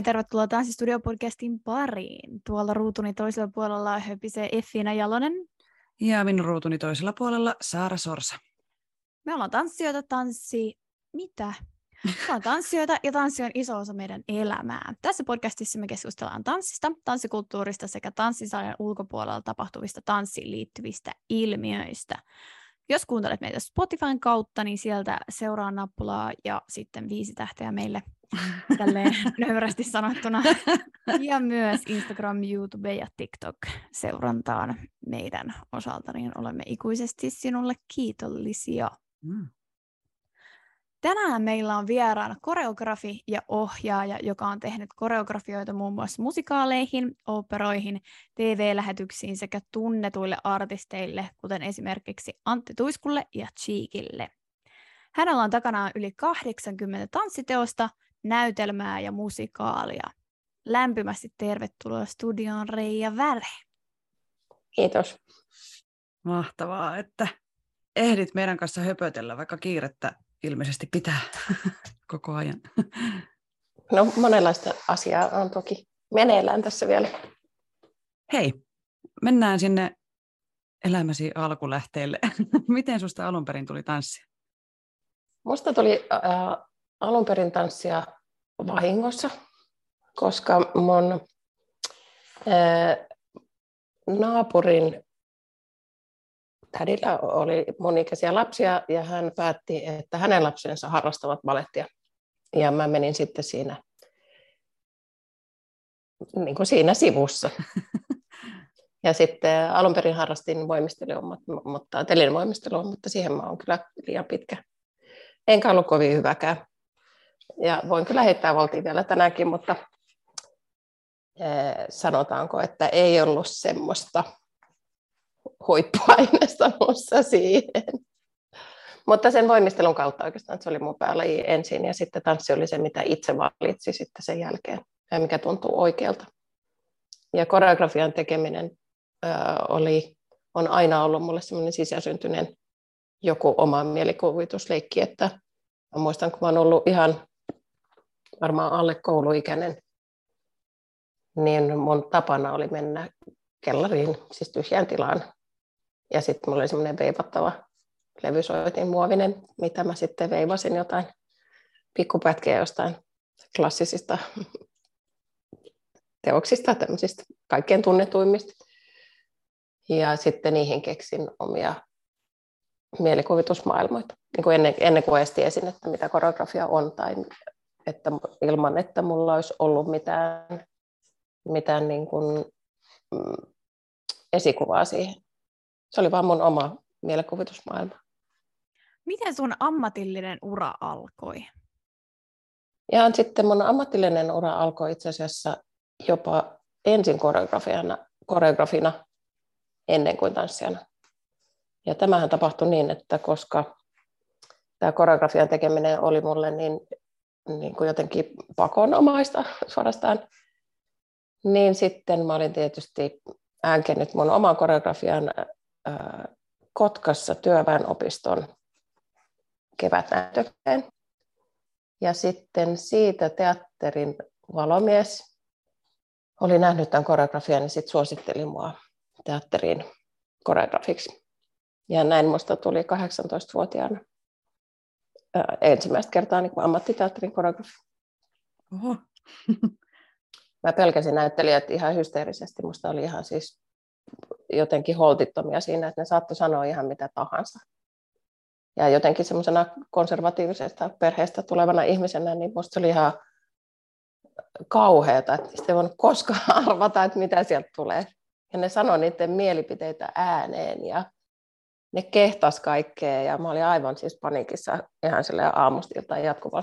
Ja tervetuloa Tanssistudio-podcastin pariin. Tuolla ruutuni toisella puolella höpisee Effiina Jalonen. Ja minun ruutuni toisella puolella Saara Sorsa. Me ollaan tanssijoita, tanssi... Mitä? Me ollaan tanssijoita ja tanssi on iso osa meidän elämää. Tässä podcastissa me keskustellaan tanssista, tanssikulttuurista sekä tanssisalien ulkopuolella tapahtuvista tanssiin liittyvistä ilmiöistä. Jos kuuntelet meitä Spotifyn kautta, niin sieltä seuraa nappulaa ja sitten viisi tähteä meille tälleen nöyrästi sanottuna. Ja myös Instagram, YouTube ja TikTok seurantaan meidän osalta, niin olemme ikuisesti sinulle kiitollisia. Mm. Tänään meillä on vieraana koreografi ja ohjaaja, joka on tehnyt koreografioita muun muassa musikaaleihin, operoihin, TV-lähetyksiin sekä tunnetuille artisteille, kuten esimerkiksi Antti Tuiskulle ja Cheekille. Hänellä on takanaan yli 80 tanssiteosta, näytelmää ja musikaalia. Lämpimästi tervetuloa studioon Reija Väre. Kiitos. Mahtavaa, että ehdit meidän kanssa höpötellä, vaikka kiirettä ilmeisesti pitää koko ajan. No monenlaista asiaa on toki meneillään tässä vielä. Hei, mennään sinne elämäsi alkulähteelle. Miten susta alun perin tuli tanssi? Musta tuli äh, alun perin tanssia vahingossa, koska mun äh, naapurin tädillä oli monikäisiä lapsia ja hän päätti, että hänen lapsensa harrastavat balettia. Ja mä menin sitten siinä, niin kuin siinä sivussa. Ja sitten alun perin harrastin voimistelua, mutta telin voimistelua, mutta siihen mä oon kyllä liian pitkä. Enkä ollut kovin hyväkään. Ja voin kyllä heittää voltiin vielä tänäänkin, mutta sanotaanko, että ei ollut semmoista huippuaineesta minussa siihen. Mutta sen voimistelun kautta oikeastaan se oli mun päällä ensin ja sitten tanssi oli se, mitä itse valitsi sitten sen jälkeen ja mikä tuntuu oikealta. Ja koreografian tekeminen äh, oli, on aina ollut mulle semmoinen sisäsyntyneen joku oma mielikuvitusleikki, että mä muistan, kun mä oon ollut ihan varmaan alle kouluikäinen, niin mun tapana oli mennä kellariin, siis tyhjään tilaan ja sitten mulla oli semmoinen veivattava levysoitin muovinen, mitä mä sitten veivasin jotain pikkupätkiä jostain klassisista teoksista, tämmöisistä kaikkein tunnetuimmista. Ja sitten niihin keksin omia mielikuvitusmaailmoita, niin kuin ennen, ennen kuin edes tiesin, että mitä koreografia on, tai että ilman, että mulla olisi ollut mitään, mitään niin kuin, esikuvaa siihen se oli vaan mun oma mielikuvitusmaailma. Miten sun ammatillinen ura alkoi? Ja sitten mun ammatillinen ura alkoi itse asiassa jopa ensin koreografina, koreografina ennen kuin tanssijana. Ja tämähän tapahtui niin, että koska tämä koreografian tekeminen oli mulle niin, niin kuin jotenkin pakonomaista suorastaan, niin sitten mä olin tietysti äänkennyt mun oman koreografian Kotkassa työväenopiston kevätnäytökseen. Ja sitten siitä teatterin valomies oli nähnyt tämän koreografian ja sitten suositteli mua teatteriin koreografiksi. Ja näin minusta tuli 18-vuotiaana ensimmäistä kertaa niin ammattiteatterin koreografi. Oho. Mä pelkäsin näyttelijät ihan hysteerisesti. Musta oli ihan siis jotenkin holtittomia siinä, että ne saattoi sanoa ihan mitä tahansa. Ja jotenkin semmoisena konservatiivisesta perheestä tulevana ihmisenä, niin musta oli ihan kauheata, että niistä ei voinut koskaan arvata, että mitä sieltä tulee. Ja ne sanoi niiden mielipiteitä ääneen ja ne kehtas kaikkea ja mä olin aivan siis paniikissa ihan sille aamustilta jatkuvaa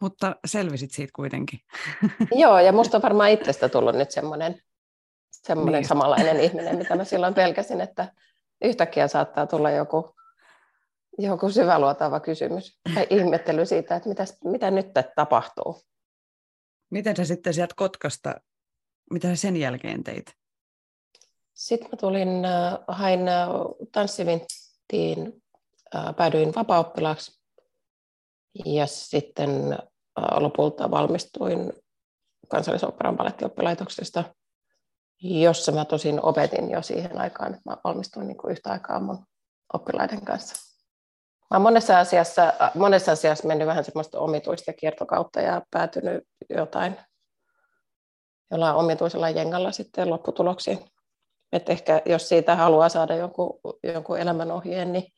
Mutta selvisit siitä kuitenkin. Joo, ja musta on varmaan itsestä tullut nyt semmoinen semmoinen niin. samanlainen ihminen, mitä mä silloin pelkäsin, että yhtäkkiä saattaa tulla joku joku syväluotaava kysymys tai ihmettely siitä, että mitä, mitä nyt tapahtuu. Miten sä sitten sieltä Kotkasta, mitä sä sen jälkeen teit? Sitten mä tulin, hain tanssivinttiin, päädyin vapaa-oppilaaksi ja sitten lopulta valmistuin kansallisoperan balettioppilaitoksesta, jossa mä tosin opetin jo siihen aikaan, että mä valmistuin niin kuin yhtä aikaa mun oppilaiden kanssa. Mä olen monessa asiassa, monessa asiassa mennyt vähän semmoista omituista kiertokautta ja päätynyt jotain jollain omituisella jengalla sitten lopputuloksiin. Et ehkä jos siitä haluaa saada jonkun, jonkun elämänohjeen, niin,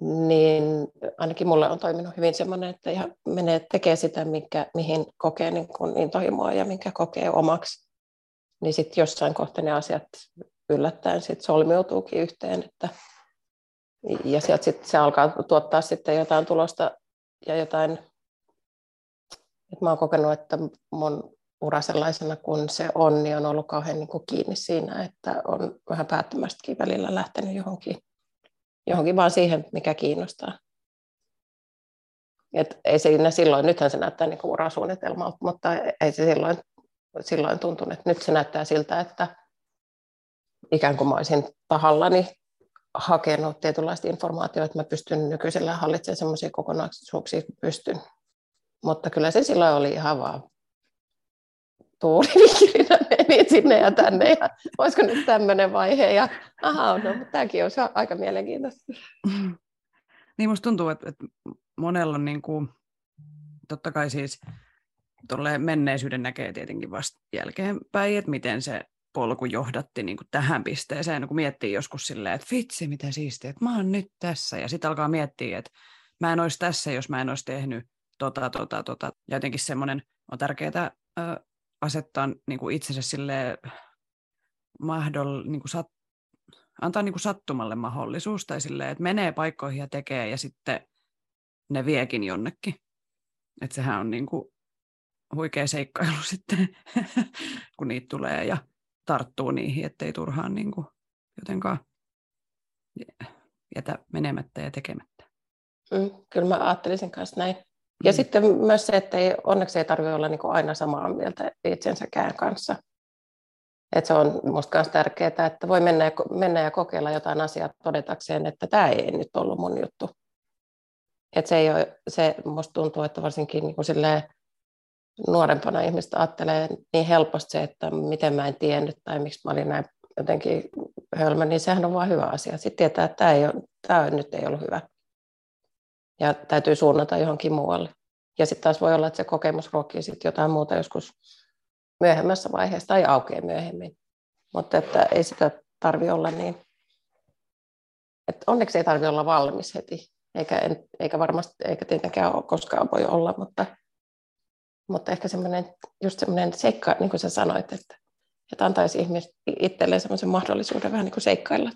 niin ainakin mulle on toiminut hyvin semmoinen, että ihan menee tekee sitä, minkä, mihin kokee niin kuin intohimoa ja minkä kokee omaksi. Niin sitten jossain kohtaa ne asiat yllättäen sit solmiutuukin yhteen, että ja sieltä sitten se alkaa tuottaa sitten jotain tulosta ja jotain, että mä oon kokenut, että mun ura sellaisena kuin se on, niin on ollut kauhean niin kuin kiinni siinä, että on vähän päättömästäkin välillä lähtenyt johonkin, johonkin vaan siihen, mikä kiinnostaa. Et ei siinä silloin, nythän se näyttää niin urasuunnitelmalta, mutta ei se silloin, silloin tuntunut, että nyt se näyttää siltä, että ikään kuin mä olisin tahallani hakenut tietynlaista informaatiota, että mä pystyn nykyisellä hallitsemaan sellaisia kokonaisuuksia, pystyn. Mutta kyllä se silloin oli ihan vaan tuulivikirinä meni sinne ja tänne ja olisiko nyt tämmöinen vaihe ja aha, no, tämäkin olisi aika mielenkiintoista. Niin musta tuntuu, että, että monella on niin kuin, totta kai siis menneisyyden näkee tietenkin vasta jälkeenpäin, että miten se polku johdatti niin kuin tähän pisteeseen, kun miettii joskus silleen, että vitsi, mitä siistiä, että mä oon nyt tässä. Ja sitten alkaa miettiä, että mä en olisi tässä, jos mä en olisi tehnyt tota, tota, tota. Ja jotenkin semmoinen on tärkeää asettaa niin kuin itsensä sille mahdoll, niin kuin sat, antaa niin kuin sattumalle mahdollisuus tai silleen, että menee paikkoihin ja tekee ja sitten ne viekin jonnekin. Että sehän on niin kuin huikea seikkailu sitten, kun niitä tulee ja tarttuu niihin, ettei turhaan niin kuin jotenkaan jätä menemättä ja tekemättä. Mm, kyllä mä ajattelisin kanssa näin. Ja mm. sitten myös se, että ei, onneksi ei tarvitse olla niin aina samaa mieltä itsensäkään kanssa. Et se on minusta myös tärkeää, että voi mennä ja, mennä ja kokeilla jotain asiaa todetakseen, että tämä ei nyt ollut mun juttu. Et se, ei ole, se musta tuntuu, että varsinkin niin kuin nuorempana ihmistä ajattelee niin helposti se, että miten mä en tiennyt tai miksi mä olin näin jotenkin hölmö, niin sehän on vain hyvä asia. Sitten tietää, että tämä, ei ole, tämä nyt ei ollut hyvä. Ja täytyy suunnata johonkin muualle. Ja sitten taas voi olla, että se kokemus ruokkii sitten jotain muuta joskus myöhemmässä vaiheessa tai aukeaa myöhemmin. Mutta että ei sitä tarvi olla niin. Että onneksi ei tarvi olla valmis heti, eikä, eikä varmasti, eikä tietenkään ole, koskaan voi olla, mutta mutta ehkä semmoinen, just semmoinen seikka, niin kuin sä sanoit, että, että antaisi ihmis, itselleen semmoisen mahdollisuuden vähän niin kuin seikkailla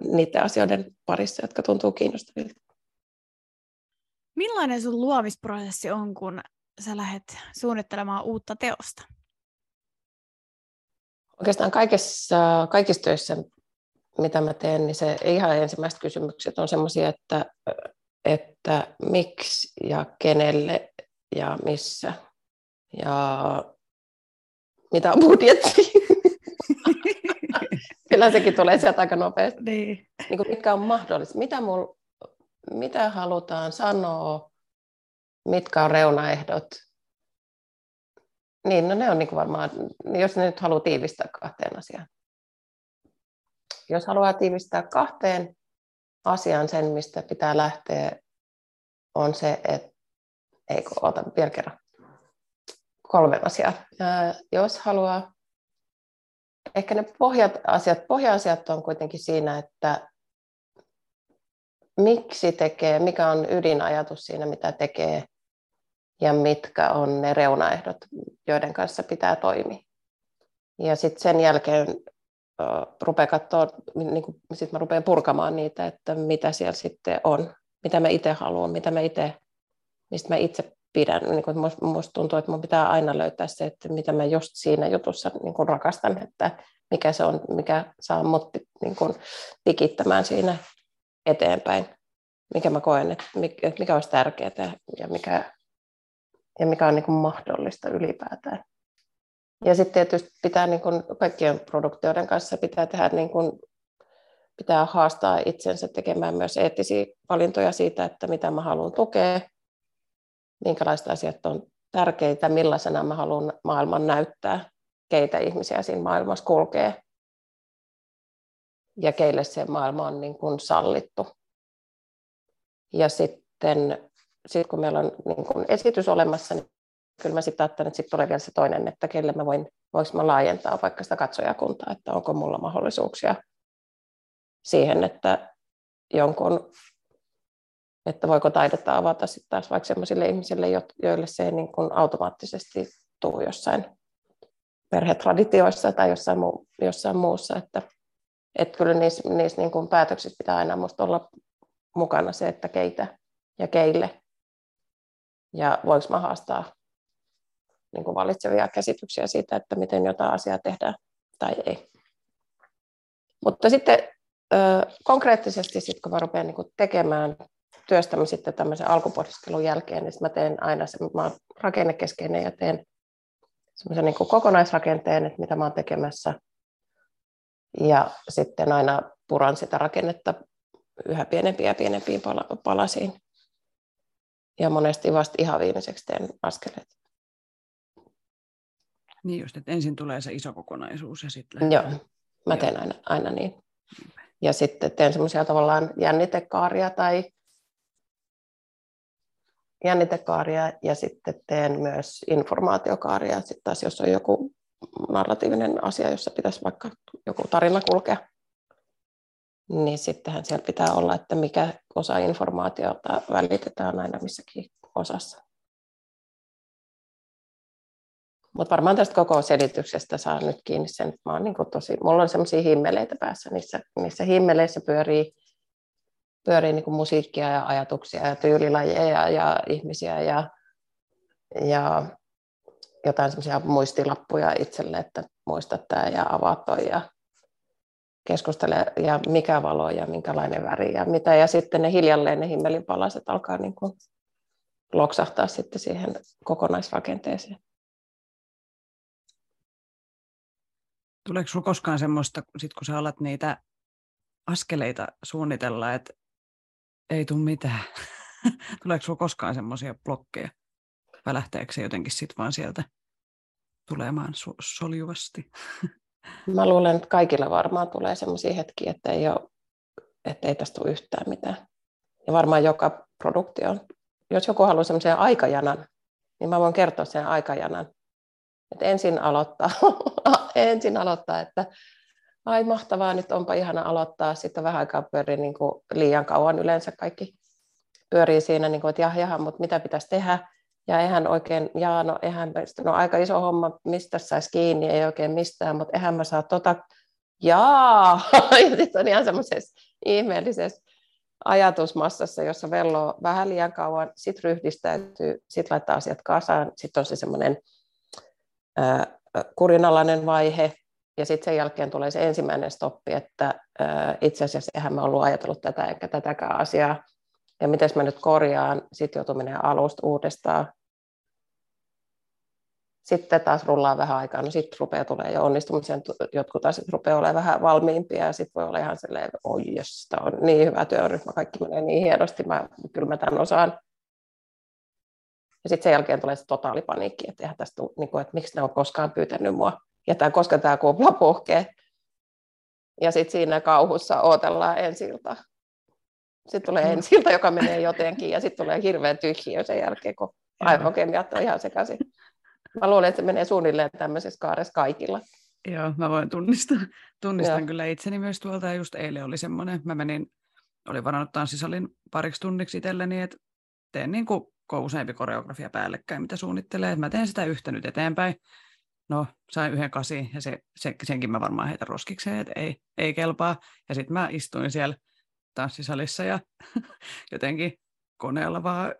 niiden asioiden parissa, jotka tuntuu kiinnostavilta. Millainen sun luomisprosessi on, kun sä lähdet suunnittelemaan uutta teosta? Oikeastaan kaikessa, kaikissa töissä, mitä mä teen, niin se ihan ensimmäiset kysymykset on semmoisia, että, että miksi ja kenelle ja missä ja mitä on budjetti. Kyllä sekin tulee sieltä aika nopeasti. Niin. Niin kuin mitkä on mahdollista, mitä, mul, mitä halutaan sanoa, mitkä on reunaehdot. Niin, no ne on niin varmaan, jos ne nyt haluaa tiivistää kahteen asiaan. Jos haluaa tiivistää kahteen asiaan sen, mistä pitää lähteä, on se, että ei kun ota vielä kerran. Kolme asiaa. Ja jos haluaa, ehkä ne pohjat asiat, pohja-asiat on kuitenkin siinä, että miksi tekee, mikä on ydinajatus siinä, mitä tekee, ja mitkä on ne reunaehdot, joiden kanssa pitää toimia. Ja sitten sen jälkeen rupeaa katsoa, niin kuin, sit mä rupean purkamaan niitä, että mitä siellä sitten on, mitä mä itse haluan, mitä mä itse mistä mä itse pidän. Niin kuin, musta tuntuu, että mun pitää aina löytää se, että mitä mä just siinä jutussa niin kuin rakastan, että mikä se on, mikä saa mut niin kuin, tikittämään siinä eteenpäin. mikä mä koen, että mikä olisi tärkeää ja mikä, ja mikä on niin kuin mahdollista ylipäätään. Ja sitten tietysti pitää niin kuin kaikkien produktioiden kanssa pitää tehdä niin kuin, pitää haastaa itsensä tekemään myös eettisiä valintoja siitä, että mitä mä haluan tukea, minkälaiset asiat on tärkeitä, millaisena mä haluan maailman näyttää, keitä ihmisiä siinä maailmassa kulkee ja keille se maailma on niin kuin sallittu. Ja sitten sit kun meillä on niin kuin esitys olemassa, niin kyllä mä sitten ajattelen, että sitten tulee vielä se toinen, että kelle mä voin, voinko mä laajentaa vaikka sitä katsojakuntaa, että onko mulla mahdollisuuksia siihen, että jonkun, että voiko taidetta avata sitten taas vaikka sellaisille ihmisille, joille se ei niin kuin automaattisesti tule jossain perhetraditioissa tai jossain, muu, jossain muussa, että, että kyllä niissä, niissä niin kuin päätöksissä pitää aina musta olla mukana se, että keitä ja keille. Ja voiko mä haastaa niin kuin valitsevia käsityksiä siitä, että miten jotain asiaa tehdään tai ei. Mutta sitten konkreettisesti, sit kun mä rupean niin tekemään, työstämään sitten tämmöisen alkupohdiskelun jälkeen, niin mä teen aina se, mä olen rakennekeskeinen ja teen semmoisen niin kokonaisrakenteen, että mitä mä oon tekemässä. Ja sitten aina puran sitä rakennetta yhä pienempiin ja pienempiin palasiin. Ja monesti vasta ihan viimeiseksi teen askeleet. Niin just, että ensin tulee se iso kokonaisuus ja sitten Joo, mä teen aina, aina niin. Ja sitten teen semmoisia tavallaan jännitekaaria tai jännitekaaria ja sitten teen myös informaatiokaaria. Sitten taas jos on joku narratiivinen asia, jossa pitäisi vaikka joku tarina kulkea, niin sittenhän siellä pitää olla, että mikä osa informaatiota välitetään aina missäkin osassa. Mutta varmaan tästä koko selityksestä saa nyt kiinni sen, että mä oon niin tosi, mulla on sellaisia himmeleitä päässä, niissä, niissä himmeleissä pyörii, pyörii niin musiikkia ja ajatuksia ja tyylilajeja ja ihmisiä ja, ja jotain semmoisia muistilappuja itselle, että muista tämä ja avaa toi ja keskustele ja mikä valo ja minkälainen väri ja mitä. Ja sitten ne hiljalleen ne himmelin palaset alkaa niin kuin loksahtaa sitten siihen kokonaisrakenteeseen. Tuleeko sinulla koskaan semmoista, sit kun sä alat niitä askeleita suunnitella, että ei tule mitään? Tuleeko sinulla koskaan semmoisia blokkeja? Vai lähteekö se jotenkin sitten vaan sieltä tulemaan su- soljuvasti? Mä luulen, että kaikilla varmaan tulee semmoisia hetkiä, että ei, ole, että ei tästä tule yhtään mitään. Ja varmaan joka produkti on. Jos joku haluaa semmoisen aikajanan, niin mä voin kertoa sen aikajanan. Että ensin aloittaa, ensin aloittaa, että ai mahtavaa, nyt onpa ihana aloittaa. Sitten vähän aikaa pyörii niin kuin liian kauan yleensä kaikki pyörii siinä, niin kuin, että jah, jaha, mutta mitä pitäisi tehdä. Ja eihän oikein, jaa, no, eihän, no aika iso homma, mistä saisi kiinni, ei oikein mistään, mutta eihän mä saa tota, jaa, ja sitten on ihan semmoisessa ihmeellisessä ajatusmassassa, jossa velloo vähän liian kauan, sitten ryhdistäytyy, sitten laittaa asiat kasaan, sitten on se semmoinen kurinalainen vaihe, ja sitten sen jälkeen tulee se ensimmäinen stoppi, että itse asiassa eihän mä ollut ajatellut tätä eikä tätäkään asiaa, ja miten mä nyt korjaan, sitten joutuu menemään alusta uudestaan. Sitten taas rullaa vähän aikaa, no sitten rupeaa tulee jo onnistumisen, jotkut asiat rupeaa olemaan vähän valmiimpia, ja sitten voi olla ihan silleen, oi jos, on niin hyvä työryhmä, kaikki menee niin hienosti, mä, kyllä mä tämän osaan. Ja sitten sen jälkeen tulee se totaali paniikki, että, eihän tästä, niin kuin, että miksi ne on koskaan pyytänyt mua, ja tämä, koska tämä kupla puhkee. Ja sitten siinä kauhussa odotellaan ensi iltaa. Sitten tulee mm. ensi ilta, joka menee jotenkin, ja sitten tulee hirveän tyhjiö sen jälkeen, kun aivokemiat on ihan sekaisin. Mä luulen, että se menee suunnilleen tämmöisessä kaaressa kaikilla. Joo, mä voin tunnistaa. Tunnistan Joo. kyllä itseni myös tuolta, ja just eilen oli semmoinen, mä menin, olin varannut tanssisalin pariksi tunniksi itselleni, että teen niin kuin useampi koreografia päällekkäin, mitä suunnittelee. Mä teen sitä yhtä nyt eteenpäin. No, sain yhden kasi ja se, se, senkin mä varmaan heitä roskikseen, että ei, ei kelpaa. Ja sitten mä istuin siellä tanssisalissa ja jotenkin koneella vaan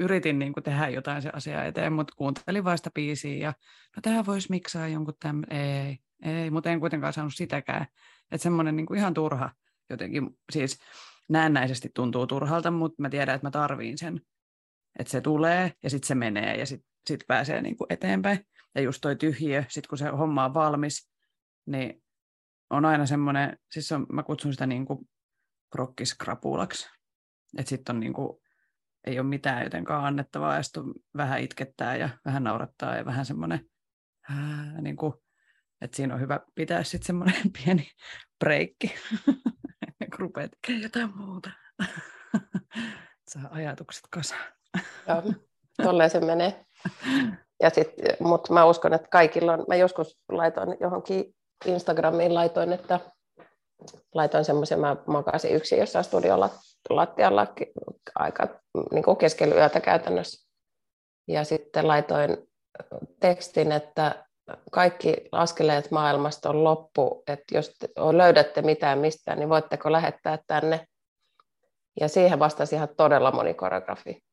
yritin niin kuin tehdä jotain se asia eteen, mutta kuuntelin vain sitä biisiä ja no tähän voisi miksaa jonkun tämmöinen, ei, ei, mutta en kuitenkaan saanut sitäkään. Että semmoinen niin kuin ihan turha jotenkin, siis näennäisesti tuntuu turhalta, mutta mä tiedän, että mä tarviin sen. Että se tulee ja sitten se menee ja sitten sit pääsee niinku eteenpäin. Ja just toi tyhjiö, sitten kun se homma on valmis, niin on aina semmoinen, siis on, mä kutsun sitä niinku prokkiskrapulaksi. Että sitten on niinku, ei ole mitään jotenkaan annettavaa, ja sitten vähän itkettää ja vähän naurattaa ja vähän semmoinen, niin kuin, että siinä on hyvä pitää sitten semmoinen pieni breikki, kun rupeaa tekemään jotain muuta. Saa ajatukset kasaan. Joo, tolleen se menee. Ja sit, mutta mä uskon, että kaikilla on, mä joskus laitoin johonkin Instagramiin, laitoin, että laitoin semmoisen, mä makasin yksin jossain studiolla lattialla aika niin kuin keskellä yötä käytännössä. Ja sitten laitoin tekstin, että kaikki askeleet maailmasta on loppu, että jos te löydätte mitään mistään, niin voitteko lähettää tänne. Ja siihen vastasi ihan todella moni koreografi.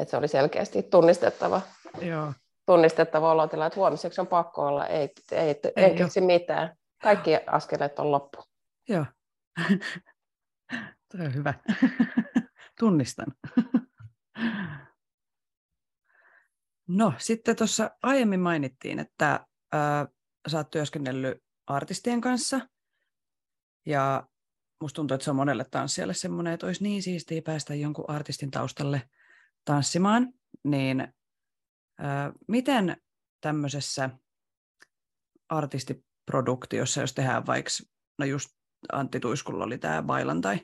Että se oli selkeästi tunnistettava. Joo. Tunnistettava olotila, että huomiseksi on pakko olla, ei, ei, ei, ei keksi mitään. Kaikki askeleet on loppu. Joo. Tuo on hyvä. Tunnistan. No, sitten tuossa aiemmin mainittiin, että ää, sä oot työskennellyt artistien kanssa. Ja musta tuntuu, että se on monelle tanssijalle semmoinen, että olisi niin siistiä päästä jonkun artistin taustalle tanssimaan. Niin ää, miten tämmöisessä artistiproduktiossa, jos tehdään vaikka, no just Antti Tuiskulla oli tämä bailantai,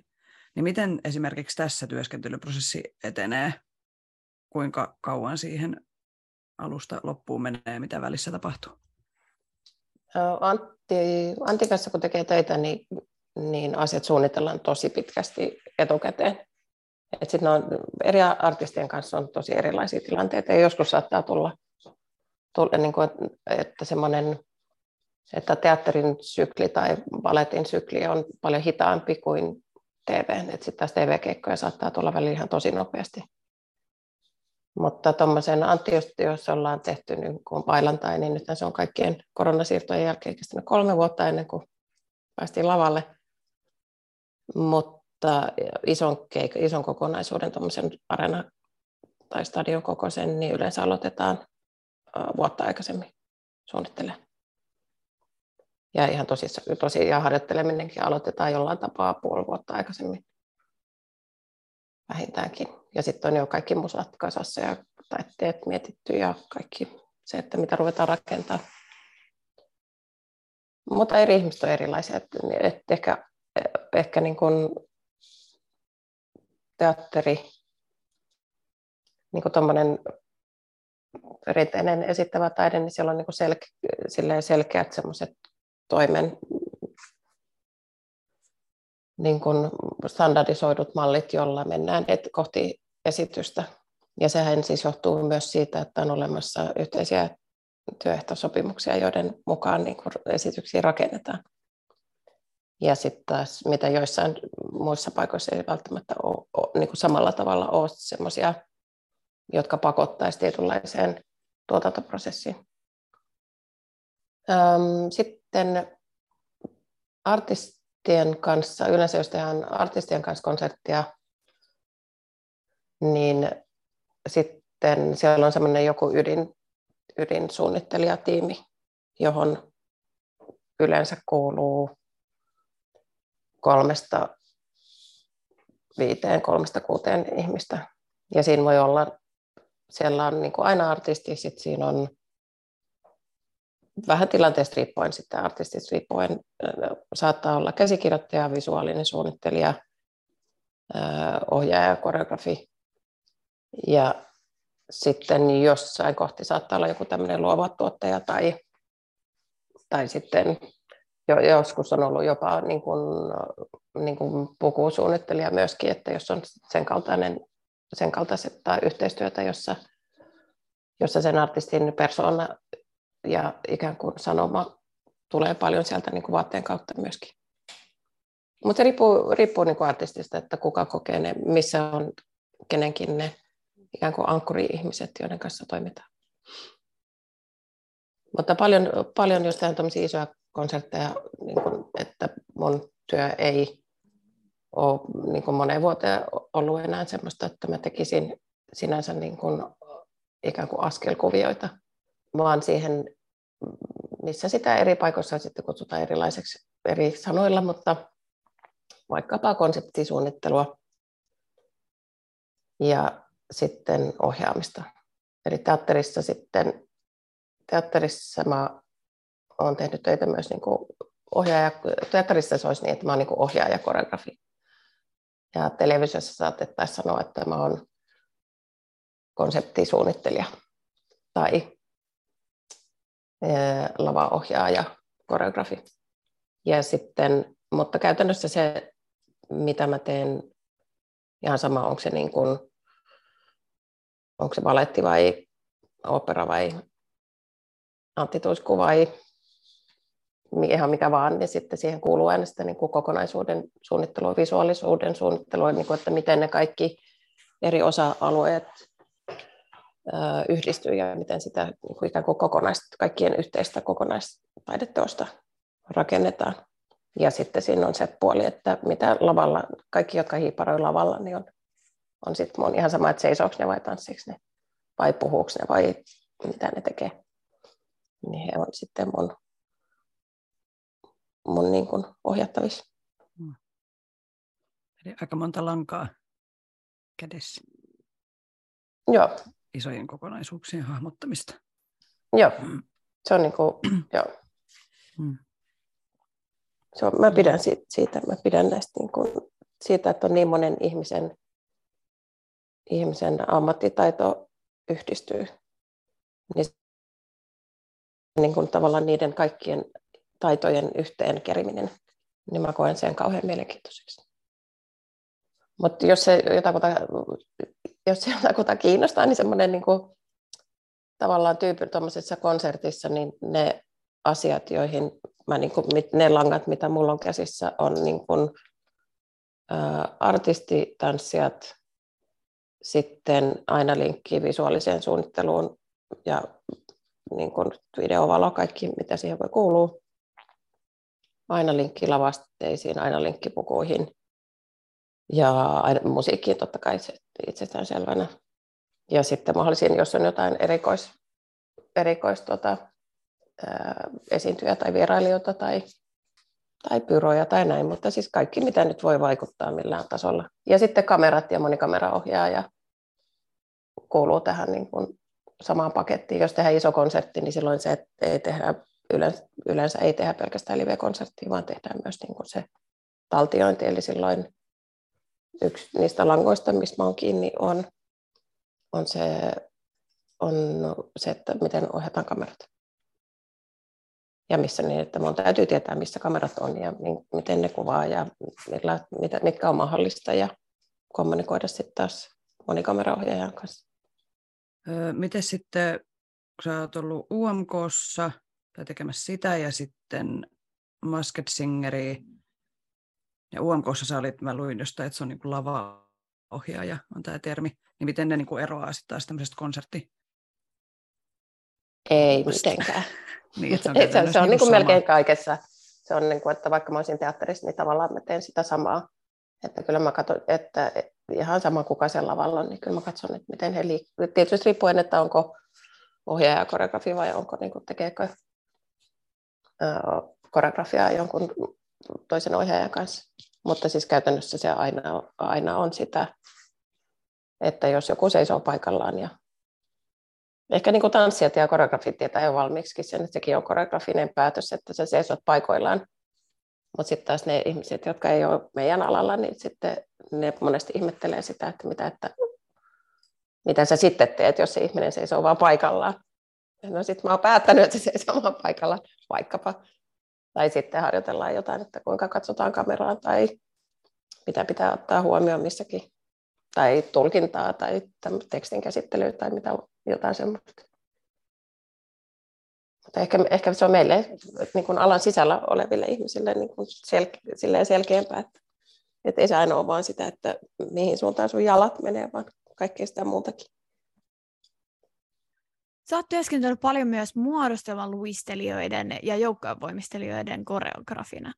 niin miten esimerkiksi tässä työskentelyprosessi etenee? Kuinka kauan siihen alusta loppuun menee, mitä välissä tapahtuu? Antti, Antti kanssa kun tekee töitä, niin, niin asiat suunnitellaan tosi pitkästi etukäteen. Et sit on, eri artistien kanssa on tosi erilaisia tilanteita ja joskus saattaa tulla, tulla niin kuin, että semmoinen että teatterin sykli tai balletin sykli on paljon hitaampi kuin TV. Sitten taas TV-keikkoja saattaa tulla välillä ihan tosi nopeasti. Mutta tuommoisen Antti, jos ollaan tehty niin kuin bailantai, niin nyt se on kaikkien koronasiirtojen jälkeen kestänyt kolme vuotta ennen kuin päästiin lavalle. Mutta ison, keik- ison kokonaisuuden, tuommoisen arena tai stadion kokoisen, niin yleensä aloitetaan vuotta aikaisemmin suunnittelemaan. Ja ihan tosi, ja harjoitteleminenkin aloitetaan jollain tapaa puoli vuotta aikaisemmin vähintäänkin. Ja sitten on jo kaikki musat kasassa ja taitteet mietitty ja kaikki se, että mitä ruvetaan rakentaa. Mutta eri ihmiset on erilaisia. Että, että ehkä, ehkä niin kuin teatteri, niin kuin perinteinen esittävä taide, niin siellä on niin selke, selkeät semmoiset toimen niin kuin standardisoidut mallit, joilla mennään et, kohti esitystä. Ja sehän siis johtuu myös siitä, että on olemassa yhteisiä työehtosopimuksia, joiden mukaan niin kuin esityksiä rakennetaan. Ja sitten taas, mitä joissain muissa paikoissa ei välttämättä ole, ole niin kuin samalla tavalla ole sellaisia, jotka pakottaisivat tietynlaiseen tuotantoprosessiin. Sitten artistien kanssa, yleensä jos tehdään artistien kanssa konserttia, niin sitten siellä on semmoinen joku ydin, ydinsuunnittelijatiimi, johon yleensä kuuluu kolmesta viiteen, kolmesta kuuteen ihmistä. Ja siinä voi olla, siellä on niin kuin aina artisti, sitten siinä on vähän tilanteesta riippuen sitten artistista riippuen saattaa olla käsikirjoittaja, visuaalinen suunnittelija, ohjaaja, koreografi. Ja sitten jossain kohti saattaa olla joku tämmöinen luova tuottaja tai, tai sitten jo, joskus on ollut jopa niin kuin, niin kuin pukusuunnittelija myöskin, että jos on sen, kaltainen, sen kaltaiset tai yhteistyötä, jossa, jossa sen artistin persona ja ikään kuin sanoma tulee paljon sieltä niin kuin vaatteen kautta myöskin. Mutta se riippuu, riippuu niin kuin artistista, että kuka kokee ne, missä on kenenkin ne ikään kuin ankkuri-ihmiset, joiden kanssa toimitaan. Mutta paljon, paljon jos tehdään isoja konsertteja, niin kuin, että mun työ ei ole niin kuin moneen vuoteen ollut enää semmoista, että mä tekisin sinänsä niin kuin ikään kuin askelkuvioita, vaan siihen, missä sitä eri paikoissa sitten kutsutaan erilaiseksi eri sanoilla, mutta vaikkapa konseptisuunnittelua ja sitten ohjaamista. Eli teatterissa sitten, teatterissa mä olen tehnyt töitä myös niin kuin ohjaaja, teatterissa se olisi niin, että mä olen niin ohjaaja koreografi. Ja televisiossa saatettaisiin sanoa, että mä olen konseptisuunnittelija tai lavaohjaaja, koreografi. Ja sitten, mutta käytännössä se, mitä mä teen, ihan sama, onko se, niin kuin, onko se baletti vai opera vai antituisku vai ihan mikä vaan, niin sitten siihen kuuluu aina sitä niin kuin kokonaisuuden suunnittelua, visuaalisuuden suunnittelua, niin kuin, että miten ne kaikki eri osa-alueet yhdistyy ja miten sitä niin kuin ikään kuin kokonaista, kaikkien yhteistä kokonaistaideteosta rakennetaan. Ja sitten siinä on se puoli, että mitä lavalla, kaikki, jotka hiiparoi lavalla, niin on, on sitten mun ihan sama, että seisooko ne vai tanssiiko ne, vai puhuuko ne, vai mitä ne tekee. Niin he on sitten mun mun niin kuin ohjattavissa. Hmm. Eli aika monta lankaa kädessä. Joo. Isojen kokonaisuuksien hahmottamista. Joo, mm. se on niin kuin, joo. Mm. Se on, mä pidän siitä, siitä, mä pidän näistä niin kuin, siitä, että on niin monen ihmisen, ihmisen ammattitaito yhdistyy. Niin, niin kuin tavallaan niiden kaikkien taitojen yhteen keriminen, niin mä koen sen kauhean mielenkiintoiseksi. Mutta jos se jotakuta, jos se jotakuta kiinnostaa, niin semmoinen niin kuin, tavallaan tyyppi tuommoisessa konsertissa, niin ne asiat, joihin mä, niin kuin, ne langat, mitä mulla on käsissä, on niin kuin, ä, artistitanssijat, sitten aina linkki visuaaliseen suunnitteluun ja niin kuin videovalo, kaikki mitä siihen voi kuulua. Aina linkki lavasteisiin, aina linkki pukuihin ja aina musiikkiin totta kai se itsestään selvänä. Ja sitten mahdollisiin, jos on jotain erikois, erikois tuota, ää, esiintyjä tai vierailijoita tai, tai pyroja tai näin, mutta siis kaikki, mitä nyt voi vaikuttaa millään tasolla. Ja sitten kamerat ja monikameraohjaaja kuuluu tähän niin kuin samaan pakettiin. Jos tehdään iso konsertti, niin silloin se, ei tehdä yleensä, yleensä ei tehdä pelkästään live-konserttia, vaan tehdään myös niin kuin se taltiointi, eli silloin yksi niistä langoista, mistä mä oon kiinni, on, on, se, on se, että miten ohjataan kamerat. Ja missä niin, että mun täytyy tietää, missä kamerat on ja miten ne kuvaa ja millä, mitä, mitkä on mahdollista ja kommunikoida sitten taas monikameraohjaajan kanssa. miten sitten, kun sä oot ollut UMKssa, tai tekemässä sitä ja sitten Masked Singeri. Ja UMKssa sä olit, mä luin jostain, että se on niin kuin lava-ohjaaja, on tämä termi. Niin miten ne niin kuin eroaa sitten taas tämmöisestä konsertti? Ei mitenkään. niin, se on, se, se on niin kuin melkein kaikessa. Se on niin kuin, että vaikka mä olisin teatterissa, niin tavallaan mä teen sitä samaa. Että kyllä mä katson, että ihan sama kuka sen lavalla on, niin kyllä mä katson, että miten he liikkuvat. Tietysti riippuen, että onko ohjaaja koreografi vai onko, niin kuin, tekeekö koreografiaa jonkun toisen ohjaajan kanssa. Mutta siis käytännössä se aina, aina on sitä, että jos joku seisoo paikallaan ja ehkä niin kuin tanssijat ja koreografit tietää jo valmiiksi sen, että sekin on koreografinen päätös, että sä seisot paikoillaan. Mutta sitten taas ne ihmiset, jotka ei ole meidän alalla, niin sitten ne monesti ihmettelee sitä, että mitä, että mitä sä sitten teet, jos se ihminen seisoo vaan paikallaan. No sitten mä oon päättänyt, että se seisoo vaan paikallaan vaikkapa. Tai sitten harjoitellaan jotain, että kuinka katsotaan kameraa tai mitä pitää ottaa huomioon missäkin. Tai tulkintaa tai tekstin käsittelyä tai mitä, jotain semmoista. Mutta ehkä, ehkä se on meille niin kuin alan sisällä oleville ihmisille niin kuin sel, selkeämpää, että, että ei se aina ole vaan sitä, että mihin suuntaan sun jalat menee, vaan kaikkea sitä muutakin. Sä oot työskennellyt paljon myös muodostelman luistelijoiden ja joukkojenvoimistelijoiden koreografina.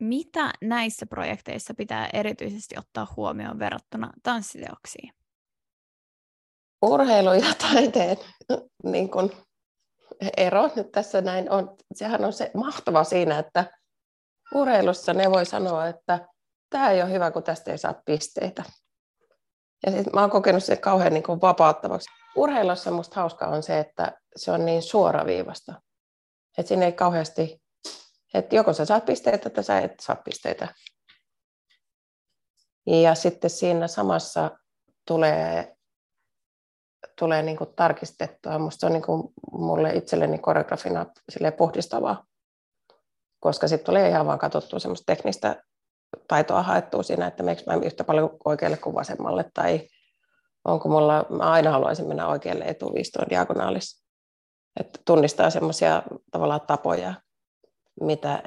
mitä näissä projekteissa pitää erityisesti ottaa huomioon verrattuna tanssiteoksiin? Urheilu ja taiteen niin kun ero nyt tässä näin on, sehän on se mahtava siinä, että urheilussa ne voi sanoa, että tämä ei ole hyvä, kun tästä ei saa pisteitä. Ja sit mä oon kokenut sen kauhean niin kuin vapauttavaksi. Urheilussa musta hauskaa on se, että se on niin suoraviivasta. Että siinä ei kauheasti, että joko sä saat pisteitä tai sä et saa pisteitä. Ja sitten siinä samassa tulee, tulee niin kuin tarkistettua. Musta se on niin kuin mulle itselleni koreografina puhdistavaa, koska sitten tulee ihan vaan katsottua semmoista teknistä taitoa haettua siinä, että meneekö mä yhtä paljon oikealle kuin vasemmalle, tai onko mulla, mä aina haluaisin mennä oikealle etuviistoon diagonaalissa. Että tunnistaa semmoisia tavallaan tapoja, mitä,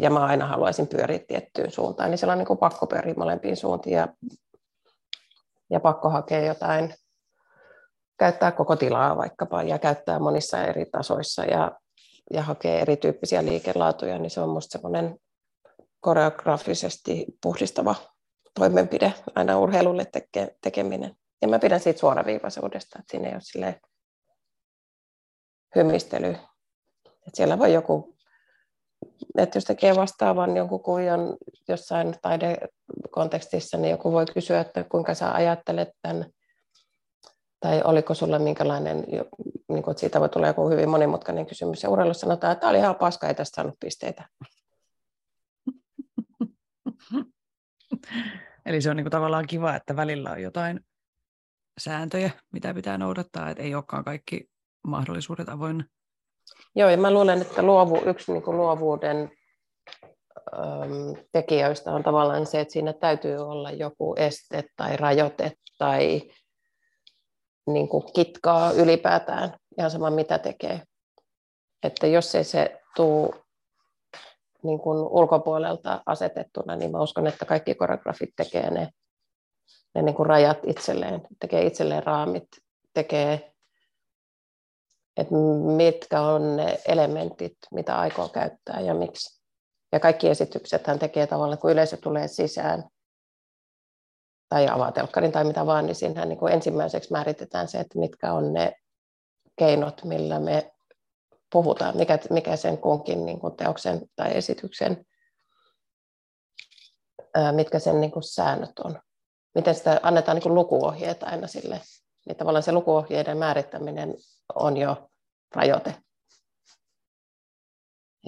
ja mä aina haluaisin pyöriä tiettyyn suuntaan, niin siellä on niin kuin pakko pyöriä molempiin suuntiin ja, ja pakko hakea jotain, käyttää koko tilaa vaikkapa ja käyttää monissa eri tasoissa ja, ja hakee erityyppisiä liikelaatuja, niin se on musta semmoinen koreografisesti puhdistava toimenpide aina urheilulle teke, tekeminen. Ja mä pidän siitä suoraviivaisuudesta, että siinä ei ole silleen hymistely. Että siellä voi joku, että jos tekee vastaavan jonkun kuvion jossain taidekontekstissa, niin joku voi kysyä, että kuinka sä ajattelet tämän, tai oliko sulla minkälainen, niin kuin, että siitä voi tulla joku hyvin monimutkainen kysymys. Ja urheilussa sanotaan, että tämä oli ihan paska, ei tästä saanut pisteitä. Eli se on niin tavallaan kiva, että välillä on jotain sääntöjä, mitä pitää noudattaa, että ei olekaan kaikki mahdollisuudet avoinna. Joo, ja mä luulen, että luovu, yksi niin kuin luovuuden äm, tekijöistä on tavallaan se, että siinä täytyy olla joku este tai rajoite tai niin kuin kitkaa ylipäätään, ihan sama mitä tekee. Että jos ei se tuu niin kuin ulkopuolelta asetettuna, niin mä uskon, että kaikki koreografit tekee ne, ne niin kuin rajat itselleen, tekee itselleen raamit, tekee, että mitkä on ne elementit, mitä aikoo käyttää ja miksi. Ja kaikki esitykset hän tekee tavallaan, kun yleisö tulee sisään tai avaa telkkarin tai mitä vaan, niin siinä niin kuin ensimmäiseksi määritetään se, että mitkä on ne keinot, millä me puhutaan, mikä, mikä sen kunkin niin kuin teoksen tai esityksen, ää, mitkä sen niin kuin säännöt on. Miten sitä annetaan niin kuin lukuohjeet aina sille, niin tavallaan se lukuohjeiden määrittäminen on jo rajoite.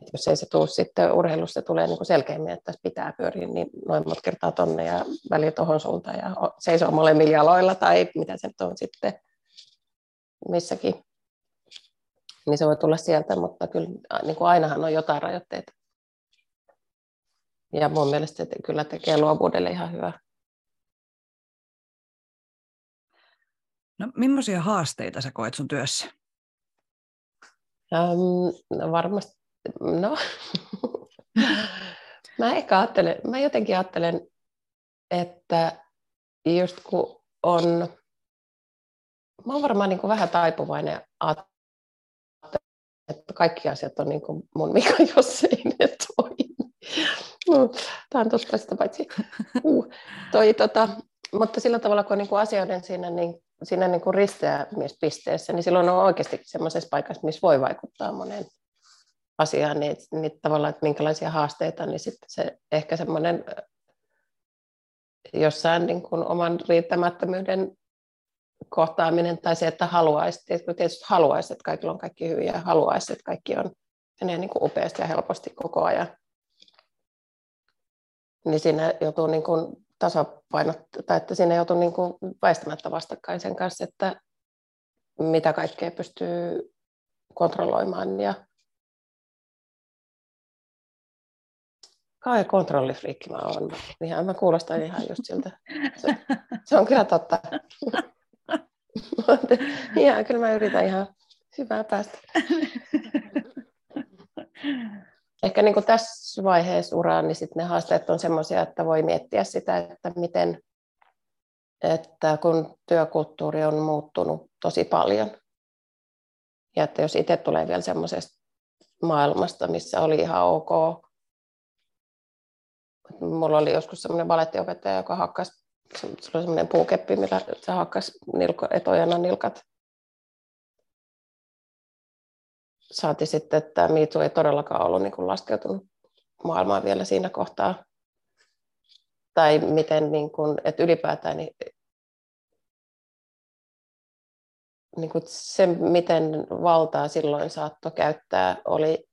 Et jos ei se tule sitten urheilussa, tulee niin kuin selkeämmin, että pitää pyöriä niin noin monta kertaa tonne ja väliin tuohon suuntaan ja seisoo molemmilla jaloilla tai mitä se on sitten missäkin niin se voi tulla sieltä, mutta kyllä niin kuin ainahan on jotain rajoitteita. Ja mun mielestä se kyllä tekee luovuudelle ihan hyvää. No, millaisia haasteita sä koet sun työssä? Um, no varmasti, no, mä ehkä ajattelen, mä jotenkin ajattelen, että just kun on, mä oon varmaan niin kuin vähän taipuvainen että kaikki asiat on niin kuin mun vika, jos ei ne toimi. No, Tämä on totta sitä paitsi. Uh, toi, tota, mutta sillä tavalla, kun on niin kuin asioiden siinä, niin, siinä niin kuin risteämispisteessä, niin silloin on oikeasti sellaisessa paikassa, missä voi vaikuttaa moneen asiaan, niin, niin tavallaan, että minkälaisia haasteita, niin sitten se ehkä semmoinen jossain niin kuin oman riittämättömyyden kohtaaminen tai se, että haluaisi, tietysti haluaisi, että kaikilla on kaikki hyviä ja haluaisi, että kaikki on menee niin kuin upeasti ja helposti koko ajan. Niin siinä joutuu niin kuin tasapainottaa, tai että siinä joutuu niin kuin väistämättä vastakkain sen kanssa, että mitä kaikkea pystyy kontrolloimaan ja Kai kontrollifriikki mä oon. Ihan, mä kuulostan ihan just siltä. Se, se on kyllä totta. ja kyllä mä yritän ihan hyvää päästä. Ehkä niin kuin tässä vaiheessa uraa, niin sit ne haasteet on sellaisia, että voi miettiä sitä, että miten, että kun työkulttuuri on muuttunut tosi paljon, ja että jos itse tulee vielä semmoisesta maailmasta, missä oli ihan ok Mulla oli joskus semmoinen balettiopettaja, joka hakkasi, se oli semmoinen puukeppi, millä se hakkasi nilko, etojana nilkat. Saati sitten, että Miitu ei todellakaan ollut niin kuin laskeutunut maailmaan vielä siinä kohtaa. Tai miten, niin kuin, että ylipäätään niin, niin kuin se, miten valtaa silloin saattoi käyttää, oli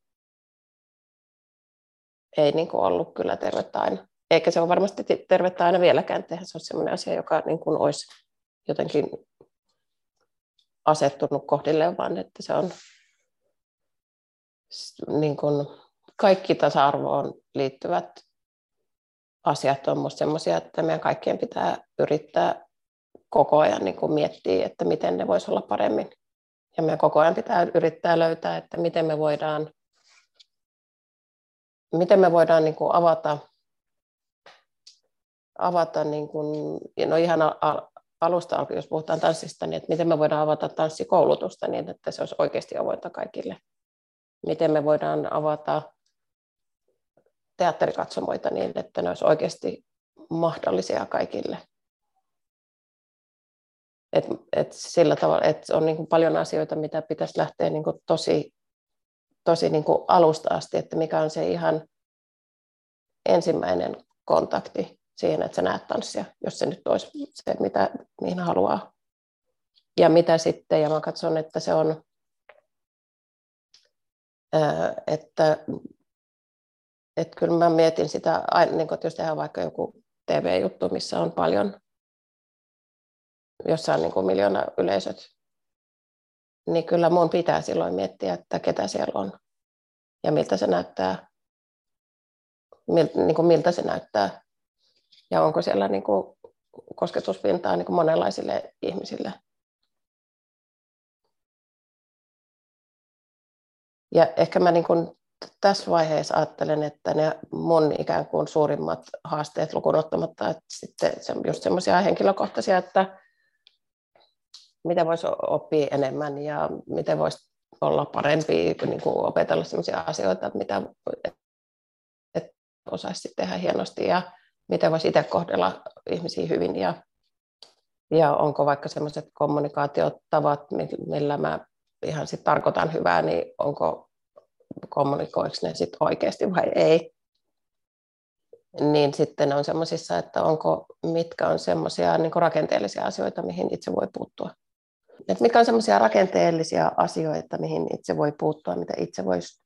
ei niin kuin ollut kyllä tervettä aina. Eikä se ole varmasti tervettä aina vieläkään, että se on sellainen asia, joka niin kuin olisi jotenkin asettunut kohdilleen, vaan että se on niin kuin kaikki tasa-arvoon liittyvät asiat on minusta sellaisia, että meidän kaikkien pitää yrittää koko ajan niin kuin miettiä, että miten ne voisi olla paremmin. Ja meidän koko ajan pitää yrittää löytää, että miten me voidaan miten me voidaan niin kuin avata, avata niin kuin, no ihan alusta alkaen, jos puhutaan tanssista, niin että miten me voidaan avata tanssikoulutusta niin, että se olisi oikeasti avointa kaikille. Miten me voidaan avata teatterikatsomoita niin, että ne olisi oikeasti mahdollisia kaikille. Et, et sillä tavalla, että on niin kuin paljon asioita, mitä pitäisi lähteä niin kuin tosi tosi niin kuin alusta asti, että mikä on se ihan ensimmäinen kontakti siihen, että sä näet tanssia, jos se nyt olisi se, mitä niin haluaa. Ja mitä sitten, ja mä katson, että se on, että, että kyllä mä mietin sitä, niin että jos tehdään vaikka joku TV-juttu, missä on paljon, jossa on niin kuin miljoona yleisöt, niin kyllä mun pitää silloin miettiä, että ketä siellä on ja miltä se näyttää, mil, niin kuin miltä se näyttää ja onko siellä niin kuin kosketuspintaa niin kuin monenlaisille ihmisille. Ja ehkä mä niin kuin tässä vaiheessa ajattelen, että ne mun ikään kuin suurimmat haasteet lukuun ottamatta, että sitten just semmoisia henkilökohtaisia, että miten voisi oppia enemmän ja miten voisi olla parempi niin kuin opetella sellaisia asioita, mitä osaisi tehdä hienosti ja miten voisi itse kohdella ihmisiä hyvin ja, ja onko vaikka sellaiset kommunikaatiotavat, millä mä ihan sit tarkoitan hyvää, niin onko kommunikoiko ne sitten oikeasti vai ei. Niin sitten on semmoisissa, että onko, mitkä on semmoisia niin rakenteellisia asioita, mihin itse voi puuttua että mitkä on semmoisia rakenteellisia asioita, mihin itse voi puuttua, mitä itse voisi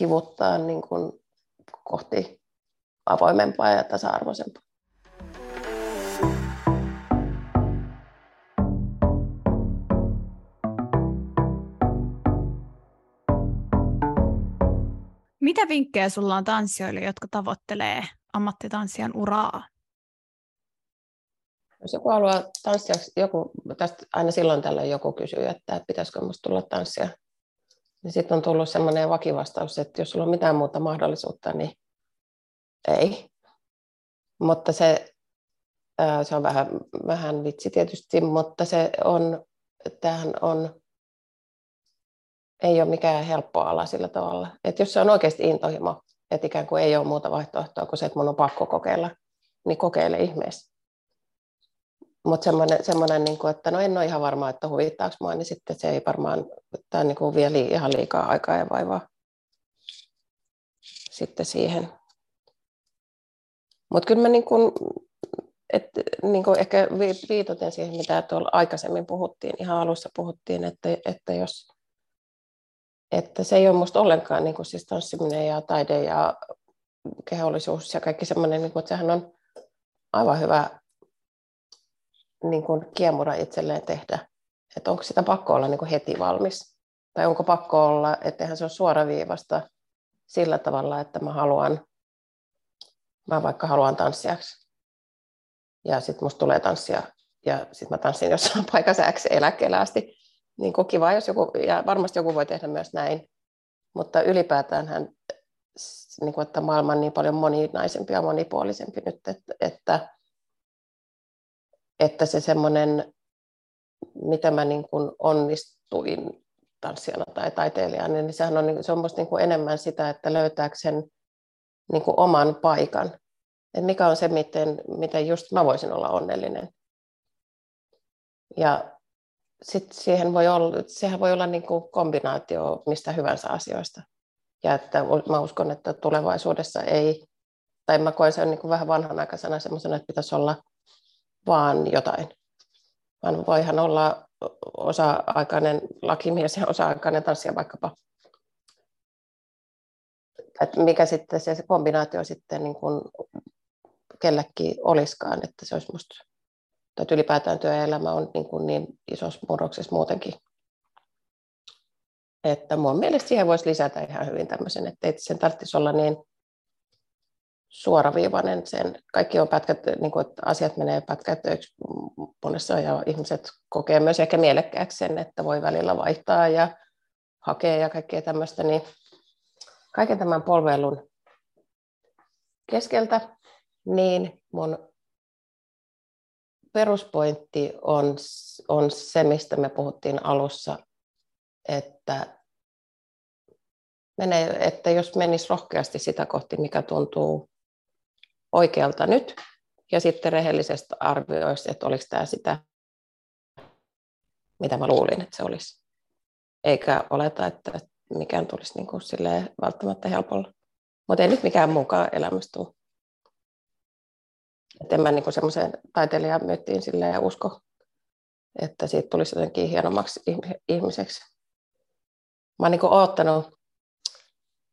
hivuttaa niin kuin kohti avoimempaa ja tasa-arvoisempaa. Mitä vinkkejä sulla on tanssijoille, jotka tavoittelee ammattitanssijan uraa? Jos joku haluaa tanssia, joku, tästä aina silloin tällöin joku kysyy, että pitäisikö minusta tulla tanssia. Niin sitten on tullut sellainen vakivastaus, että jos sulla on mitään muuta mahdollisuutta, niin ei. Mutta se, se on vähän, vähän vitsi tietysti, mutta se on, tämähän on, ei ole mikään helppo ala sillä tavalla. Että jos se on oikeasti intohimo, että ikään kuin ei ole muuta vaihtoehtoa kuin se, että mun on pakko kokeilla, niin kokeile ihmeessä. Mutta semmoinen, semmoinen niin kuin, että no en ole ihan varma, että huvittaako mua, niin sitten se ei varmaan, tämä niin kuin vie lii, ihan liikaa aikaa ja vaivaa sitten siihen. Mutta kyllä mä niin kuin, et, niin kuin ehkä viitoten siihen, mitä tuolla aikaisemmin puhuttiin, ihan alussa puhuttiin, että, että jos että se ei ole minusta ollenkaan niin kuin siis tanssiminen ja taide ja kehollisuus ja kaikki semmoinen, niin kuin, että sehän on aivan hyvä niin kuin kiemura itselleen tehdä. Että onko sitä pakko olla niin kuin heti valmis? Tai onko pakko olla, etteihän se ole suoraviivasta sillä tavalla, että mä haluan, mä vaikka haluan tanssijaksi. Ja sitten musta tulee tanssia ja sitten mä tanssin jossain paikassa X eläkkeellä asti. Niin kuin kiva, jos joku, ja varmasti joku voi tehdä myös näin. Mutta ylipäätään hän, niin kuin, että maailma on niin paljon moninaisempi ja monipuolisempi nyt, että, että että se semmoinen, mitä mä niin kuin onnistuin tanssijana tai taiteilijana, niin sehän on, se on musta niin kuin enemmän sitä, että löytääkö sen niin kuin oman paikan. Et mikä on se, miten, miten just mä voisin olla onnellinen. Ja sit siihen voi olla, sehän voi olla niin kuin kombinaatio mistä hyvänsä asioista. Ja että mä uskon, että tulevaisuudessa ei, tai mä koen sen niin kuin vähän vanhanaikaisena semmoisena, että pitäisi olla vaan jotain. Vaan voihan olla osa-aikainen lakimies ja osa-aikainen tanssija vaikkapa. Että mikä sitten se, kombinaatio sitten niin kuin kellekin olisikaan, että se olisi musta, että ylipäätään työelämä on niin, kuin niin isossa murroksessa muutenkin. Että mun mielestä siihen voisi lisätä ihan hyvin tämmöisen, että sen tarvitsisi olla niin suoraviivainen. Sen, kaikki on pätkät, niin kuin, että asiat menee pätkätöiksi monessa ja ihmiset kokee myös ehkä mielekkääksi sen, että voi välillä vaihtaa ja hakea ja kaikkea tämmöistä, niin kaiken tämän polveilun keskeltä, niin mun peruspointti on, on se, mistä me puhuttiin alussa, että, menee, että jos menisi rohkeasti sitä kohti, mikä tuntuu oikealta nyt, ja sitten rehellisesti arvioisi, että oliko tämä sitä, mitä mä luulin, että se olisi. Eikä oleta, että mikään tulisi niin kuin välttämättä helpolla. Mutta ei nyt mikään mukaan elämästä tule. Et en mä niin semmoiseen taiteilijan myöttiin silleen ja usko, että siitä tulisi jotenkin hienommaksi ihmiseksi. Mä oon niin oottanut,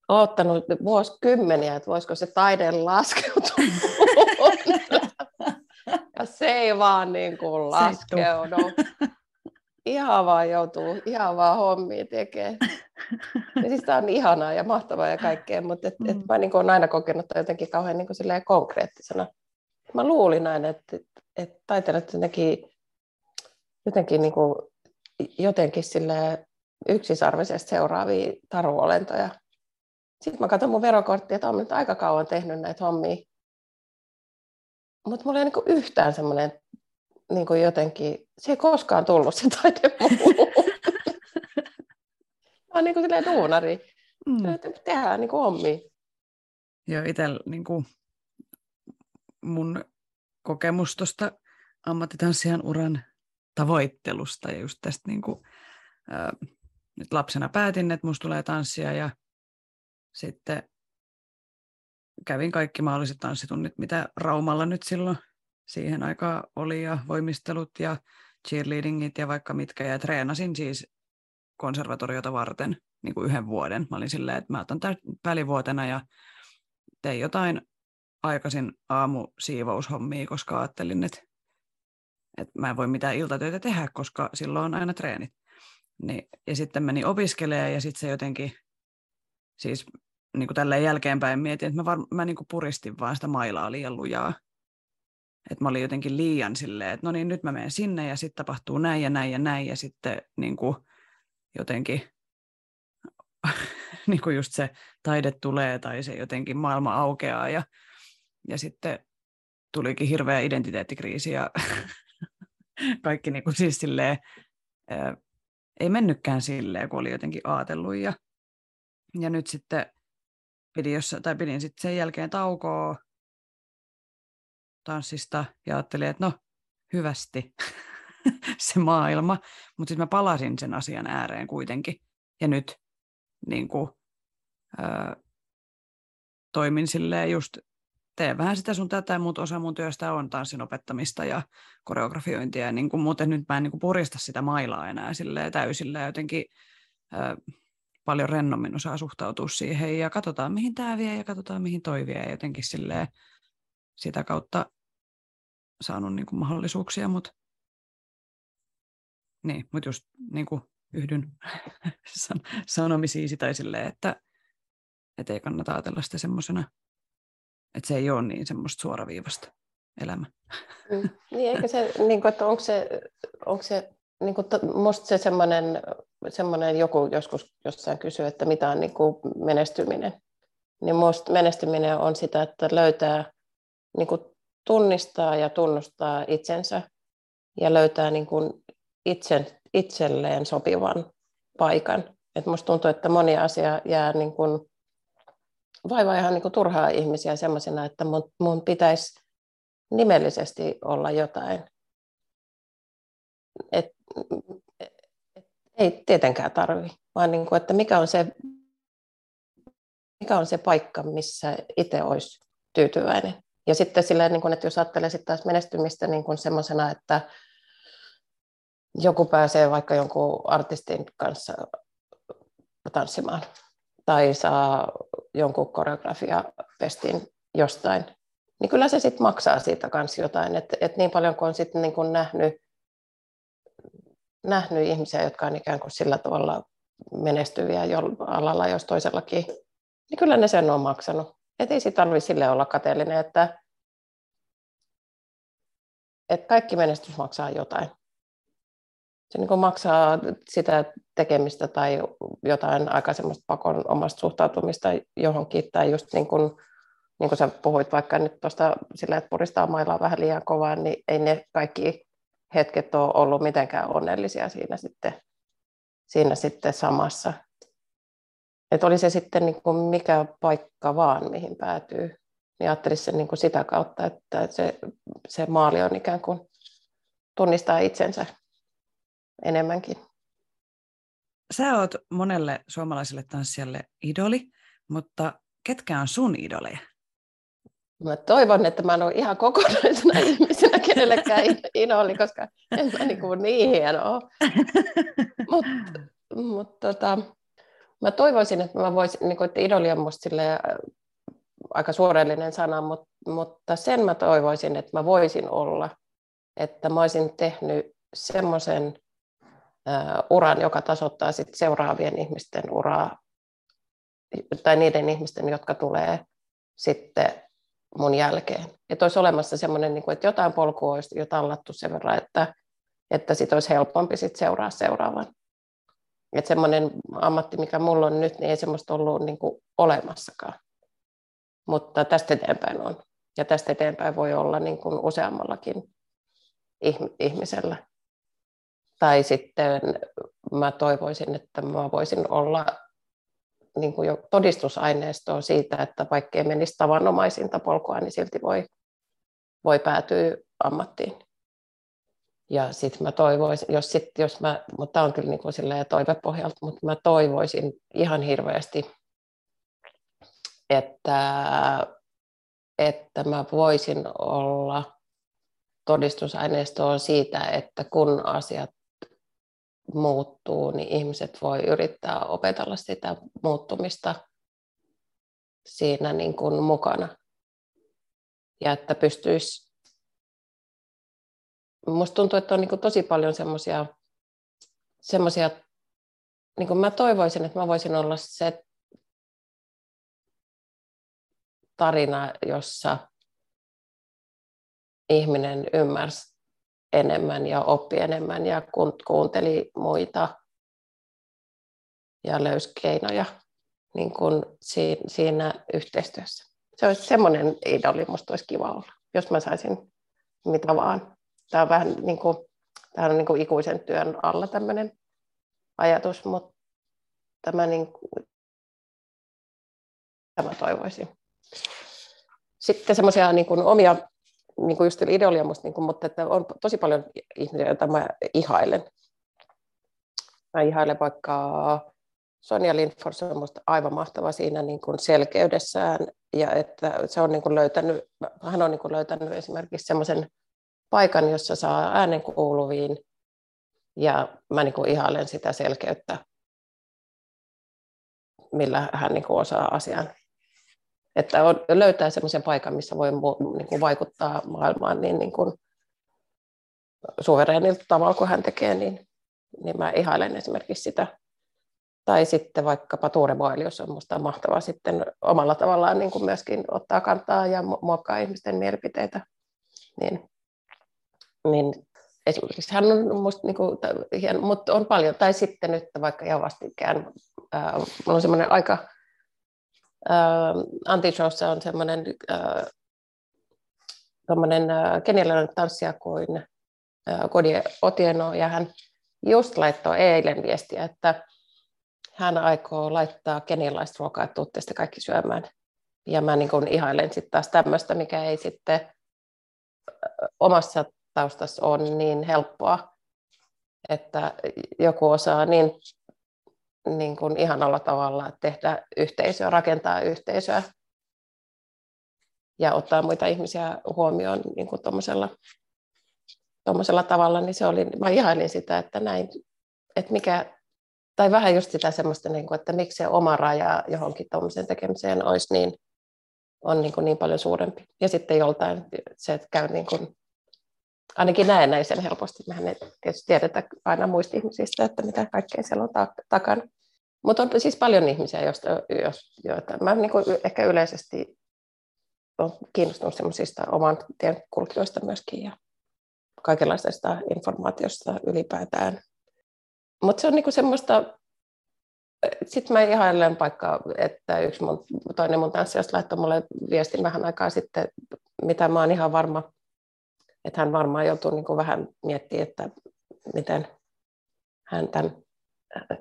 oottanut vuosikymmeniä, että voisiko se taide laskeutua. ja se ei vaan niin kuin laskeudu. Ihan vaan joutuu, ihan vaan hommia tekemään. Ja siis tämä on ihanaa ja mahtavaa ja kaikkea, mutta et, et mm. mä niin olen aina kokenut jotenkin kauhean niin kuin konkreettisena. Mä luulin aina, että, että taiteilijat jotenkin, jotenkin, niin kuin, jotenkin yksisarvisesti seuraavia taruolentoja. Sitten mä katson mun verokorttia, että olen aika kauan tehnyt näitä hommia. Mutta mulla ei niin yhtään semmoinen niin kuin jotenkin, se ei koskaan tullut se taide Mä oon niin kuin duunari. Mm. Tehdään niin kuin hommia. Joo, itsellä niin kuin mun kokemus tuosta ammattitanssijan uran tavoittelusta ja just tästä niin kuin, ää, nyt lapsena päätin, että musta tulee tanssia ja sitten kävin kaikki mahdolliset tanssitunnit, mitä Raumalla nyt silloin siihen aikaan oli ja voimistelut ja cheerleadingit ja vaikka mitkä ja treenasin siis konservatoriota varten niin kuin yhden vuoden. Mä olin silleen, että mä otan tämän välivuotena ja tein jotain aikaisin aamu siivoushommia, koska ajattelin, että, että mä en voi mitään iltatöitä tehdä, koska silloin on aina treenit. Niin, ja sitten meni opiskelemaan ja sitten se jotenkin, siis niin kuin tälleen jälkeenpäin mietin, että mä, var, mä niin kuin puristin vaan sitä mailaa liian lujaa. Että mä olin jotenkin liian silleen, että no niin, nyt mä menen sinne ja sitten tapahtuu näin ja näin ja näin ja sitten niin kuin jotenkin niin kuin just se taide tulee tai se jotenkin maailma aukeaa ja, ja sitten tulikin hirveä identiteettikriisi ja kaikki niin kuin siis silleen, ää, ei mennytkään silleen, kun oli jotenkin ajatellut ja, ja nyt sitten pidin, jossa, tai pidin sitten sen jälkeen taukoa tanssista ja ajattelin, että no hyvästi se maailma, mutta sitten mä palasin sen asian ääreen kuitenkin. Ja nyt niin kuin, ää, toimin silleen just, teen vähän sitä sun tätä, mutta osa mun työstä on tanssin opettamista ja koreografiointia, niin kuin, muuten nyt mä en niin kuin purista sitä mailaa enää silleen täysillä. Ja jotenkin ää, paljon rennommin osaa suhtautua siihen ja katsotaan mihin tämä vie ja katsotaan mihin toi vie. Ja jotenkin silleen sitä kautta saanut niin kuin mahdollisuuksia, mutta niin, mut just niin kuin yhdyn sanomisiisi tai silleen, että, että ei kannata ajatella sitä semmoisena, että se ei ole niin semmoista suoraviivasta elämä. Mm. Niin, eikä se, niin kuin, että onko se, onko se niin kuin, musta se semmoinen, semmoinen joku joskus jossain kysyy, että mitä on niin kuin menestyminen. Niin musta menestyminen on sitä, että löytää, niin kuin tunnistaa ja tunnustaa itsensä ja löytää niin kuin itsen, itselleen sopivan paikan. Et musta tuntuu, että moni asia jää niin kuin vaivaa ihan niin turhaa ihmisiä semmoisena, että mun, mun pitäisi nimellisesti olla jotain. Et, et, et, ei tietenkään tarvi, vaan niin kuin, että mikä on se mikä on se paikka, missä itse olisi tyytyväinen. Ja sitten silleen, niin kuin, että jos ajattelee taas menestymistä niin semmoisena, että joku pääsee vaikka jonkun artistin kanssa tanssimaan tai saa jonkun koreografiapestin jostain, niin kyllä se sitten maksaa siitä kanssa jotain. Et, et niin paljon kuin on sitten niin kuin nähnyt, nähnyt ihmisiä, jotka on ikään kuin sillä tavalla menestyviä jo alalla jos toisellakin, niin kyllä ne sen on maksanut. Et ei siitä tarvitse sille olla kateellinen, että, että kaikki menestys maksaa jotain. Se niin maksaa sitä tekemistä tai jotain aika semmoista pakon omasta suhtautumista johonkin, tai just niin kuin, niin kuin sä puhuit vaikka nyt tuosta sillä, että puristaa mailaa vähän liian kovaa, niin ei ne kaikki hetket ole ollut mitenkään onnellisia siinä sitten, siinä sitten samassa. Että oli se sitten niin kuin mikä paikka vaan, mihin päätyy, niin ajattelisi sen niin kuin sitä kautta, että se, se maali on ikään kuin tunnistaa itsensä enemmänkin. Sä oot monelle suomalaiselle tanssijalle idoli, mutta ketkä on sun idoleja? Mä toivon, että mä en ole ihan kokonaisena ihmisenä kenellekään idoli, koska en mä niin, kuin niin hienoa. Mutta mut, tota, mä toivoisin, että mä voisin, niin kuin, että idoli on musta silleen, aika suorellinen sana, mutta, mutta sen mä toivoisin, että mä voisin olla, että mä olisin tehnyt semmoisen uran, joka tasoittaa sit seuraavien ihmisten uraa, tai niiden ihmisten, jotka tulee sitten mun jälkeen. Että olisi olemassa semmoinen, niin että jotain polkua olisi jo tallattu sen verran, että, että sit olisi helpompi sit seuraa seuraavan. Että semmoinen ammatti, mikä mulla on nyt, niin ei semmoista ollut niin kuin olemassakaan. Mutta tästä eteenpäin on. Ja tästä eteenpäin voi olla niin kuin useammallakin ihmisellä. Tai sitten mä toivoisin, että mä voisin olla niin kuin jo todistusaineistoa siitä, että vaikka ei menisi tavanomaisinta polkua, niin silti voi, voi päätyä ammattiin. Ja sitten mä toivoisin, jos, sit, jos mä, mutta tämä on kyllä niin kuin toivepohjalta, mutta mä toivoisin ihan hirveästi, että, että mä voisin olla todistusaineistoa siitä, että kun asiat muuttuu, niin ihmiset voi yrittää opetella sitä muuttumista siinä niin kuin mukana. Ja että pystyisi, minusta tuntuu, että on niin kuin tosi paljon semmoisia, semmoisia niin kuin mä toivoisin, että mä voisin olla se tarina, jossa ihminen ymmärsi enemmän ja oppi enemmän ja kuunteli muita ja löysi keinoja niin kuin siinä yhteistyössä. Se olisi semmoinen idoli, musta olisi kiva olla, jos mä saisin mitä vaan. Tämä on vähän niin kuin, tämä on niin kuin ikuisen työn alla tämmöinen ajatus, mutta tämä, niin kuin, tämä toivoisin. Sitten semmoisia niin kuin omia niin kuin just ideolia musta, niin kuin, mutta että on tosi paljon ihmisiä, joita mä ihailen. Mä ihailen vaikka Sonja Lindfors on musta aivan mahtava siinä niin kuin selkeydessään ja että se on niin kuin löytänyt, hän on niin kuin löytänyt esimerkiksi semmoisen paikan, jossa saa äänen kuuluviin ja mä niin kuin ihailen sitä selkeyttä, millä hän niin kuin osaa asian että on, löytää semmoisen paikan, missä voi niin kuin vaikuttaa maailmaan niin, niin kuin suvereenilta tavalla kuin hän tekee, niin, niin mä ihailen esimerkiksi sitä. Tai sitten vaikkapa Tuure Boelius on minusta mahtavaa sitten omalla tavallaan niin kuin myöskin ottaa kantaa ja muokkaa ihmisten mielipiteitä. Niin, niin esimerkiksi hän on musta niin kuin, mutta on paljon, tai sitten nyt vaikka ihan vastikään, äh, on semmoinen aika äh, Antishowssa on semmoinen äh, äh, kenialainen tanssija kuin Kodie Otieno, ja hän just laittoi eilen viestiä, että hän aikoo laittaa kenialaista ruokaa, että tuutte kaikki syömään. Ja mä niin kuin ihailen sitten taas tämmöistä, mikä ei sitten omassa taustassa ole niin helppoa, että joku osaa niin, niin kuin ihanalla tavalla tehdä yhteisöä, rakentaa yhteisöä ja ottaa muita ihmisiä huomioon niin kuin tuommoisella tavalla, niin se oli, mä ihailin sitä, että näin, että mikä, tai vähän just sitä semmoista, niin kuin, että miksi se oma raja johonkin tuommoiseen tekemiseen olisi niin, on niin, kuin niin paljon suurempi. Ja sitten joltain se, että käy niin kuin, ainakin näen sen helposti. Mehän ei tietysti tiedetä aina muista ihmisistä, että mitä kaikkea siellä on takana. Mutta on siis paljon ihmisiä, joista, joita mä niin kuin ehkä yleisesti olen kiinnostunut semmoisista oman tien kulkijoista myöskin ja kaikenlaisesta informaatiosta ylipäätään. Mutta se on niinku semmoista, sitten mä ihailen vaikka, että yksi mun, toinen mun tanssijasta laittoi mulle viestin vähän aikaa sitten, mitä mä oon ihan varma, että hän varmaan joutuu niinku vähän miettimään, että miten hän tämän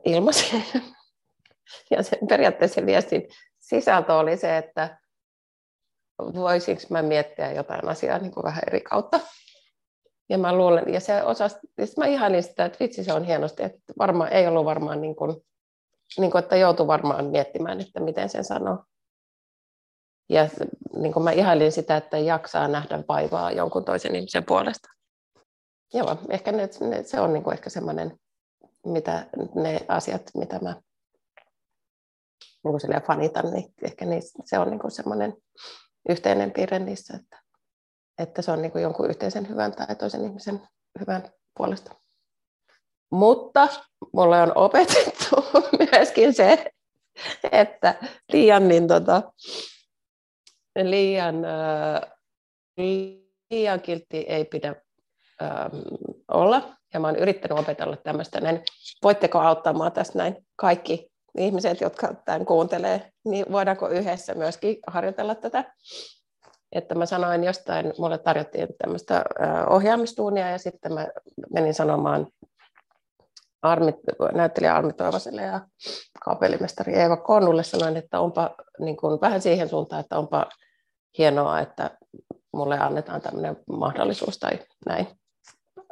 ilmaisi. Ja sen periaatteessa viestin sisältö oli se, että voisinko mä miettiä jotain asiaa niin kuin vähän eri kautta. Ja mä luulen, ja se osas, ja mä ihailin sitä, että vitsi se on hienosti, että varmaan ei ollut varmaan niin kuin, niin kuin, että joutui varmaan miettimään, että miten sen sanoo. Ja niin kuin mä ihailin sitä, että jaksaa nähdä vaivaa jonkun toisen ihmisen puolesta. Joo, ehkä ne, ne, se on niin kuin ehkä semmoinen, mitä ne asiat, mitä mä niin kuin fanitan, niin ehkä niin, se on niin kuin semmoinen yhteinen piirre niissä, että, että se on niin kuin jonkun yhteisen hyvän tai toisen ihmisen hyvän puolesta. Mutta mulle on opetettu myöskin se, että liian, niin tota, liian, liian kiltti ei pidä olla. Ja mä oon yrittänyt opetella tämmöistä näin. Voitteko auttaa mua tästä näin kaikki ihmiset, jotka tämän kuuntelee, niin voidaanko yhdessä myöskin harjoitella tätä. Että mä sanoin jostain, mulle tarjottiin tämmöistä ohjaamistuunia ja sitten mä menin sanomaan Armit, näyttelijä Armi Toivaselle ja kaapellimestari Eeva Konnulle sanoin, että onpa niin kuin, vähän siihen suuntaan, että onpa hienoa, että mulle annetaan tämmöinen mahdollisuus tai näin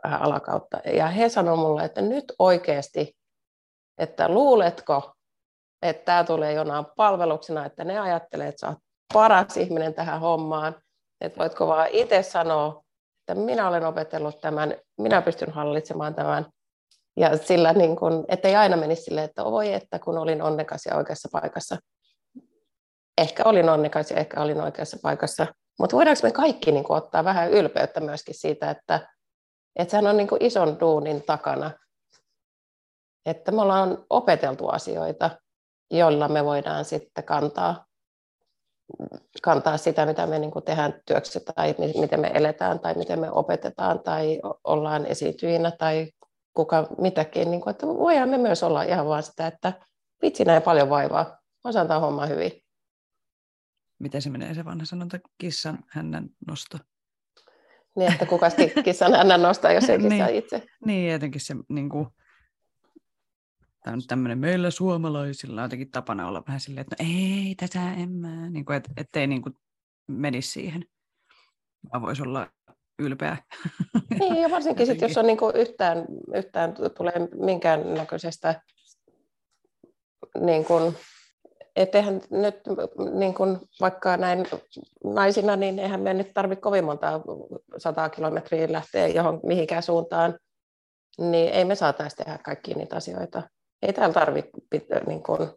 alakautta. Ja he sanoivat mulle, että nyt oikeasti, että luuletko, että tämä tulee jonain palveluksena, että ne ajattelee, että sä oot paras ihminen tähän hommaan, että voitko vaan itse sanoa, että minä olen opetellut tämän, minä pystyn hallitsemaan tämän, ja sillä niin kun, ettei aina menisi silleen, että voi että kun olin onnekas ja oikeassa paikassa. Ehkä olin onnekas ja ehkä olin oikeassa paikassa, mutta voidaanko me kaikki niin ottaa vähän ylpeyttä myöskin siitä, että, että sehän on niin ison duunin takana, että me ollaan opeteltu asioita, jolla me voidaan sitten kantaa, kantaa sitä, mitä me niin tehdään työksi tai miten me eletään tai miten me opetetaan tai ollaan esiintyjinä tai kuka mitäkin. Niin kuin, että voidaan me myös olla ihan vaan sitä, että vitsi näin paljon vaivaa, osaan tämä homma hyvin. Miten se menee se vanha sanonta, kissan hännän nosto? Niin, että kuka kissan hännän nostaa, jos ei kissa niin, itse. Niin, jotenkin se niin kuin, tämä on tämmöinen meillä suomalaisilla on jotenkin tapana olla vähän silleen, että no ei, tätä en mä, niin kuin, et, ettei niin kuin menisi siihen, vaan voisi olla ylpeä. Niin, ja varsinkin sitten, jos on niin kuin yhtään, yhtään tulee minkäännäköisestä, niin kuin, eihän nyt niin kuin, vaikka näin naisina, niin eihän me nyt tarvitse kovin monta sataa kilometriä lähteä johon mihinkään suuntaan, niin ei me saataisi tehdä kaikkia niitä asioita. Ei täällä tarvitse niin, kuin,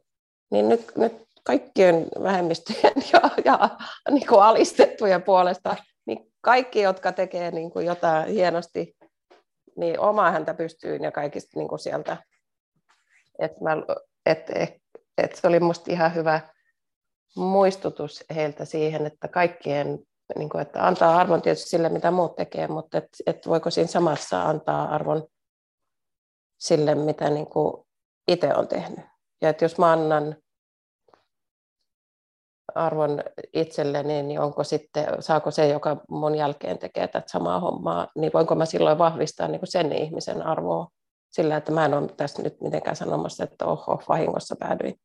niin nyt, nyt kaikkien vähemmistöjen ja, ja niin kuin alistettujen puolesta, kaikki, jotka tekee niin kuin jotain hienosti, niin omaa häntä pystyyn ja kaikista niin kuin sieltä. Et mä, et, et, et se oli minusta ihan hyvä muistutus heiltä siihen, että kaikkien, niin kuin, että antaa arvon tietysti sille, mitä muut tekee, mutta et, et voiko siinä samassa antaa arvon sille, mitä niin kuin itse olen tehnyt. Ja että jos mä annan arvon itselleni, niin onko sitten, saako se, joka mun jälkeen tekee tätä samaa hommaa, niin voinko mä silloin vahvistaa niin kuin sen ihmisen arvoa sillä, että mä en ole tässä nyt mitenkään sanomassa, että oho, vahingossa päädyin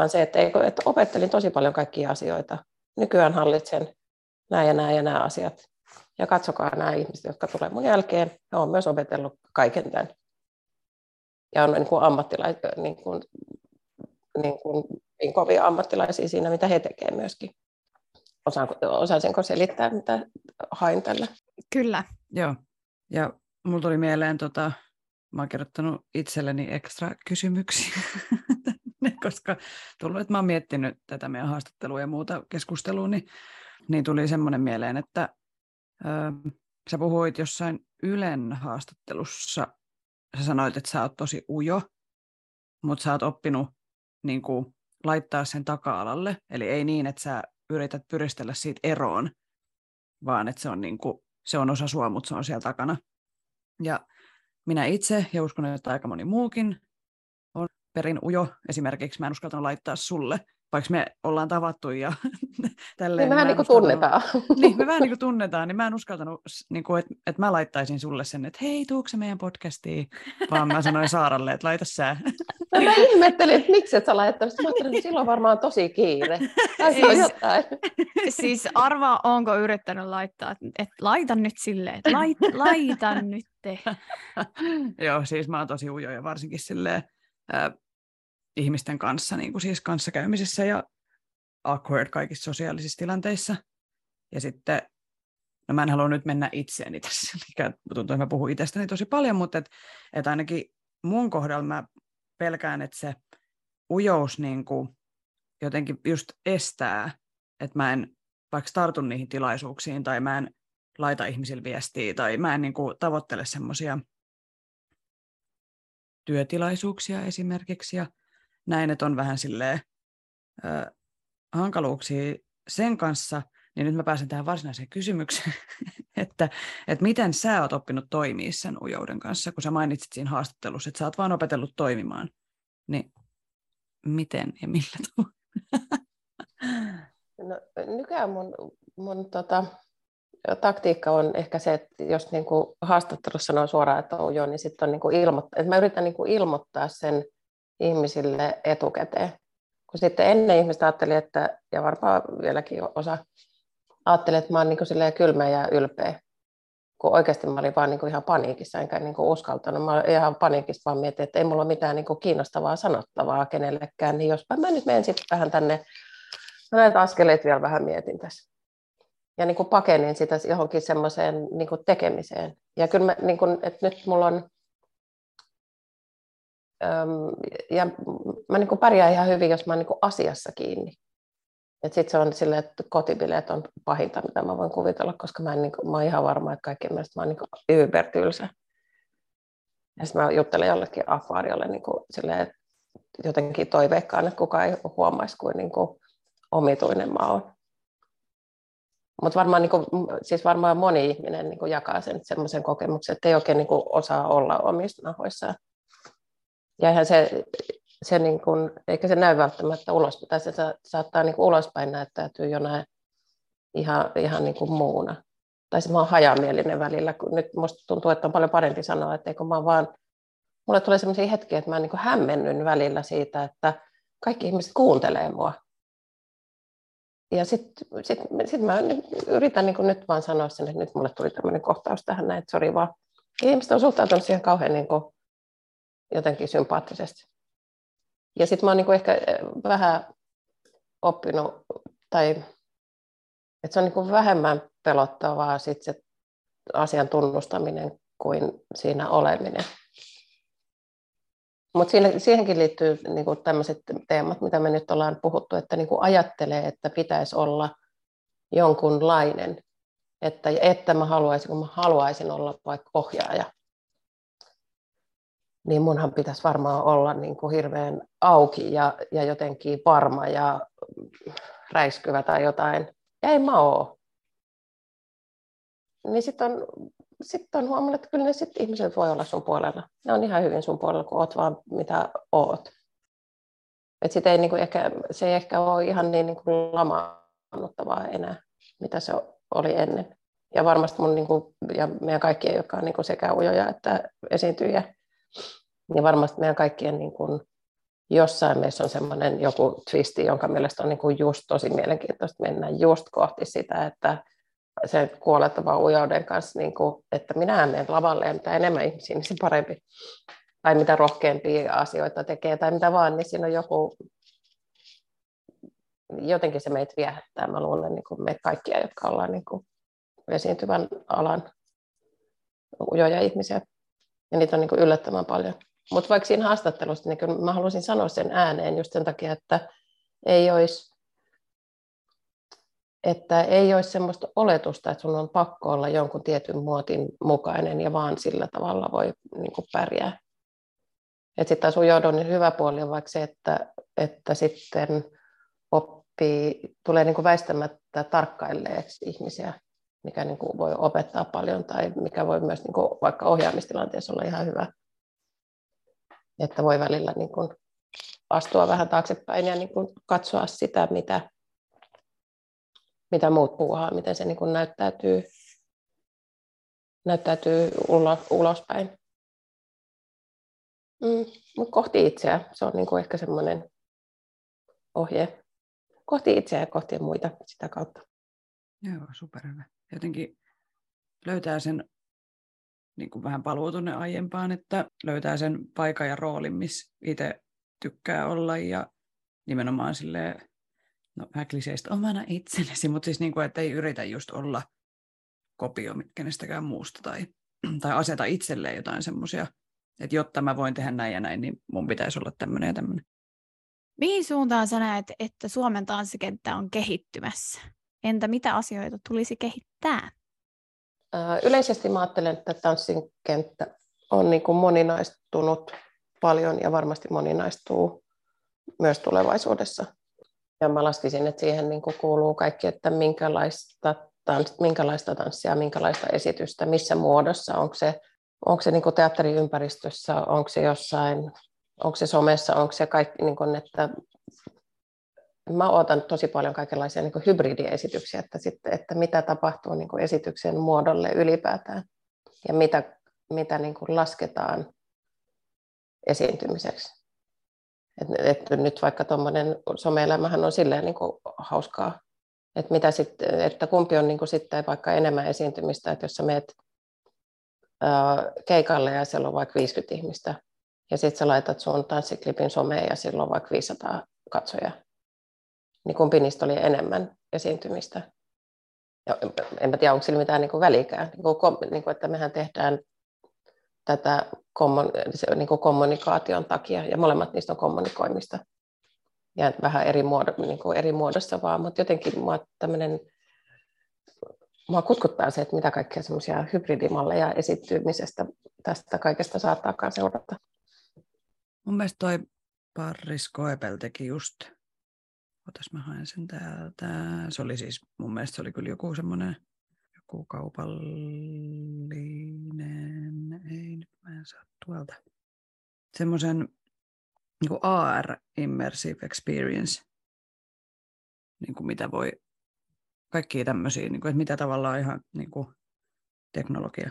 vaan se, että, että opettelin tosi paljon kaikkia asioita. Nykyään hallitsen nämä ja nämä ja nämä asiat. Ja katsokaa nämä ihmiset, jotka tulee mun jälkeen. He on myös opetellut kaiken tämän. Ja on niin kuin ammattilaisia, niin kuin, niin kuin, niin kovia ammattilaisia siinä, mitä he tekevät myöskin. Osaanko, osaisinko selittää, mitä hain tällä? Kyllä. Joo. Ja mulla tuli mieleen, tota, mä oon kirjoittanut itselleni ekstra kysymyksiä, koska tullut, että mä oon miettinyt tätä meidän haastattelua ja muuta keskustelua, niin, niin tuli semmoinen mieleen, että ö, sä puhuit jossain Ylen haastattelussa, sä sanoit, että sä oot tosi ujo, mutta sä oot oppinut niin kuin, laittaa sen taka-alalle, eli ei niin, että sä yrität pyristellä siitä eroon, vaan että se on, niin kuin, se on osa sua, mutta se on siellä takana. Ja minä itse, ja uskon, että aika moni muukin, on perin ujo. Esimerkiksi mä en uskaltanut laittaa sulle vaikka me ollaan tavattu ja tälleen. Niin mehän niin tunnetaan. Niin, me vähän niin kuin tunnetaan, niin mä en uskaltanut, niin kuin, että, että mä laittaisin sulle sen, että hei, tuukse meidän podcastiin, vaan mä sanoin Saaralle, että laita sä. No, mä ihmettelin, että miksi et sä laittanut, mä ajattelin, että silloin varmaan tosi kiire. Siis, jotain. siis arvaa, onko yrittänyt laittaa, että laita nyt silleen, että lait, laita nyt te. Joo, siis mä oon tosi ujo ja varsinkin silleen, ihmisten kanssa, niin kuin siis kanssakäymisessä ja awkward kaikissa sosiaalisissa tilanteissa. Ja sitten, no mä en halua nyt mennä itseäni tässä, mikä tuntuu, että mä puhun itsestäni tosi paljon, mutta et, et ainakin mun kohdalla mä pelkään, että se ujous niin kuin jotenkin just estää, että mä en vaikka tartun niihin tilaisuuksiin tai mä en laita ihmisille viestiä tai mä en niin kuin tavoittele semmoisia työtilaisuuksia esimerkiksi ja näin, että on vähän silleen, äh, hankaluuksia sen kanssa, niin nyt mä pääsen tähän varsinaiseen kysymykseen, että, että miten sä oot oppinut toimia sen ujouden kanssa, kun sä mainitsit siinä haastattelussa, että sä oot vaan opetellut toimimaan, niin miten ja millä tavalla? No, nykyään mun, mun tota, taktiikka on ehkä se, että jos niin kuin haastattelussa sanoo suoraan, että on ujo, niin sitten on niin kuin ilmoittaa, että mä yritän niin kuin ilmoittaa sen ihmisille etukäteen. Kun sitten ennen ihmistä ajatteli, että, ja varmaan vieläkin osa ajatteli, että mä oon niin kylmä ja ylpeä. Kun oikeasti mä olin vaan niin kuin ihan paniikissa, enkä niin kuin uskaltanut. Mä olin ihan paniikissa vaan mietin, että ei mulla ole mitään niin kuin kiinnostavaa sanottavaa kenellekään. Niin jospa mä nyt menen sitten vähän tänne, mä näitä askeleet vielä vähän mietin tässä. Ja niin kuin pakenin sitä johonkin semmoiseen niin kuin tekemiseen. Ja kyllä mä, niin kuin, että nyt mulla on ja mä niin kuin pärjään ihan hyvin, jos mä oon niin asiassa kiinni. Sitten se on silleen, että kotibileet on pahinta, mitä mä voin kuvitella, koska mä, en, niin kuin, mä oon ihan varma, että kaikkien mielestä mä oon niin ybertylsä. Ja sitten mä juttelen jollekin akvaariolle niin kuin, silleen, että jotenkin toiveikkaan, että kukaan ei huomaisi, kuin, niin kuin omituinen mä oon. Mutta varmaan, niin kuin, siis varmaan moni ihminen niin kuin jakaa sen semmoisen kokemuksen, että ei oikein niin kuin, osaa olla omissa nahoissaan. Ja eihän se, se niin kuin, eikä se näy välttämättä ulospäin, tai se saattaa niin kuin ulospäin näyttäytyä jonain ihan, ihan niin kuin muuna. Tai se mä oon hajamielinen välillä, kun nyt musta tuntuu, että on paljon parempi sanoa, että eikö mä vaan, mulle tulee sellaisia hetkiä, että mä niin kuin hämmennyn välillä siitä, että kaikki ihmiset kuuntelee mua. Ja sitten sit, sit mä yritän niin nyt vaan sanoa sen, että nyt mulle tuli tämmöinen kohtaus tähän näin, että sori vaan. ihmiset on suhtautunut siihen kauhean niin kuin jotenkin sympaattisesti. Ja sitten mä oon niinku ehkä eh, vähän oppinut, tai että se on niinku vähemmän pelottavaa sit se asian tunnustaminen kuin siinä oleminen. Mutta siihenkin liittyy niinku tämmöiset teemat, mitä me nyt ollaan puhuttu, että niinku ajattelee, että pitäisi olla jonkunlainen, että, että mä haluaisin, kun mä haluaisin olla vaikka ohjaaja, niin munhan pitäisi varmaan olla niin kuin hirveän auki ja, ja jotenkin varma ja räiskyvä tai jotain. Ja ei mä oo. Niin sitten on, sit on huomannut, että kyllä ne sit ihmiset voi olla sun puolella. Ne on ihan hyvin sun puolella, kun oot vaan mitä oot. Et sit ei niinku ehkä, se ei ehkä ole ihan niin niinku lamaannuttavaa enää, mitä se oli ennen. Ja varmasti mun niinku, ja meidän kaikkien, jotka on niinku sekä ujoja että esiintyjiä, niin varmasti meidän kaikkien niin kuin jossain meissä on semmoinen joku twisti, jonka mielestä on niin kuin just tosi mielenkiintoista mennä just kohti sitä, että se kuolettava ujouden kanssa, niin kuin, että minä menen lavalle ja mitä enemmän ihmisiä, niin se parempi. Tai mitä rohkeampia asioita tekee tai mitä vaan, niin siinä on joku, jotenkin se meitä viehättää. Mä luulen niin kuin meitä kaikkia, jotka ollaan niin kuin esiintyvän alan ujoja ihmisiä. Ja niitä on niin kuin yllättävän paljon. Mutta vaikka siinä haastattelussa, niin kyllä mä haluaisin sanoa sen ääneen just sen takia, että ei olisi, että ei olisi semmoista oletusta, että sun on pakko olla jonkun tietyn muotin mukainen ja vaan sillä tavalla voi niin kuin pärjää. Sitten taas niin hyvä puoli on vaikka se, että, että sitten oppii, tulee niin kuin väistämättä tarkkailleeksi ihmisiä, mikä niin kuin voi opettaa paljon tai mikä voi myös niin kuin vaikka ohjaamistilanteessa olla ihan hyvä että voi välillä niin kuin astua vähän taaksepäin ja niin kuin katsoa sitä, mitä, mitä muut puuhaa, miten se niin kuin näyttäytyy, näyttäytyy ulospäin. Mm, kohti itseä, se on niin kuin ehkä semmoinen ohje. Kohti itseä ja kohti muita sitä kautta. Joo, superhyvä. Jotenkin löytää sen niin kuin vähän paluu tuonne aiempaan, että löytää sen paikan ja roolin, missä itse tykkää olla ja nimenomaan silleen, no vähän kliseistä omana itsenesi, mutta siis niin kuin, että ei yritä just olla kopio kenestäkään muusta tai, tai aseta itselleen jotain semmoisia, että jotta mä voin tehdä näin ja näin, niin mun pitäisi olla tämmöinen ja tämmöinen. Mihin suuntaan sä näet, että Suomen tanssikenttä on kehittymässä? Entä mitä asioita tulisi kehittää? Yleisesti mä ajattelen, että tanssin kenttä on niin kuin moninaistunut paljon ja varmasti moninaistuu myös tulevaisuudessa. Ja mä laskisin, että siihen niin kuin kuuluu kaikki, että minkälaista, tans, minkälaista tanssia, minkälaista esitystä, missä muodossa, onko se, onko se niin kuin teatteriympäristössä, onko se jossain, onko se somessa, onko se kaikki, niin kuin, että mä odotan tosi paljon kaikenlaisia niin hybridiesityksiä, että, sitten, että mitä tapahtuu niin esityksen muodolle ylipäätään ja mitä, mitä niin lasketaan esiintymiseksi. Et, et nyt vaikka tuommoinen some-elämähän on silleen niin hauskaa, että, mitä sit, että kumpi on niin sitten vaikka enemmän esiintymistä, että jos sä meet ää, keikalle ja siellä on vaikka 50 ihmistä, ja sitten sä laitat sun tanssiklipin someen ja silloin on vaikka 500 katsojaa niin kumpi niistä oli enemmän esiintymistä. Ja en tiedä, onko sillä mitään niin kuin välikään, niin kuin, niin kuin, että mehän tehdään tätä niin kuin kommunikaation takia, ja molemmat niistä on kommunikoimista. Ja vähän eri, muodo, niin kuin eri muodossa vaan, mutta jotenkin mua tämmöinen, mua kutkuttaa se, että mitä kaikkea semmoisia hybridimalleja esittymisestä tästä kaikesta saattaakaan seurata. Mun mielestä toi Paris Koepel teki just Otas mä haen sen täältä. Se oli siis, mun mielestä se oli kyllä joku semmoinen, joku kaupallinen, ei nyt mä en saa tuolta. Semmoisen niin AR Immersive Experience, niin kuin mitä voi, kaikkia tämmöisiä, niin kuin, että mitä tavallaan ihan niin kuin, teknologia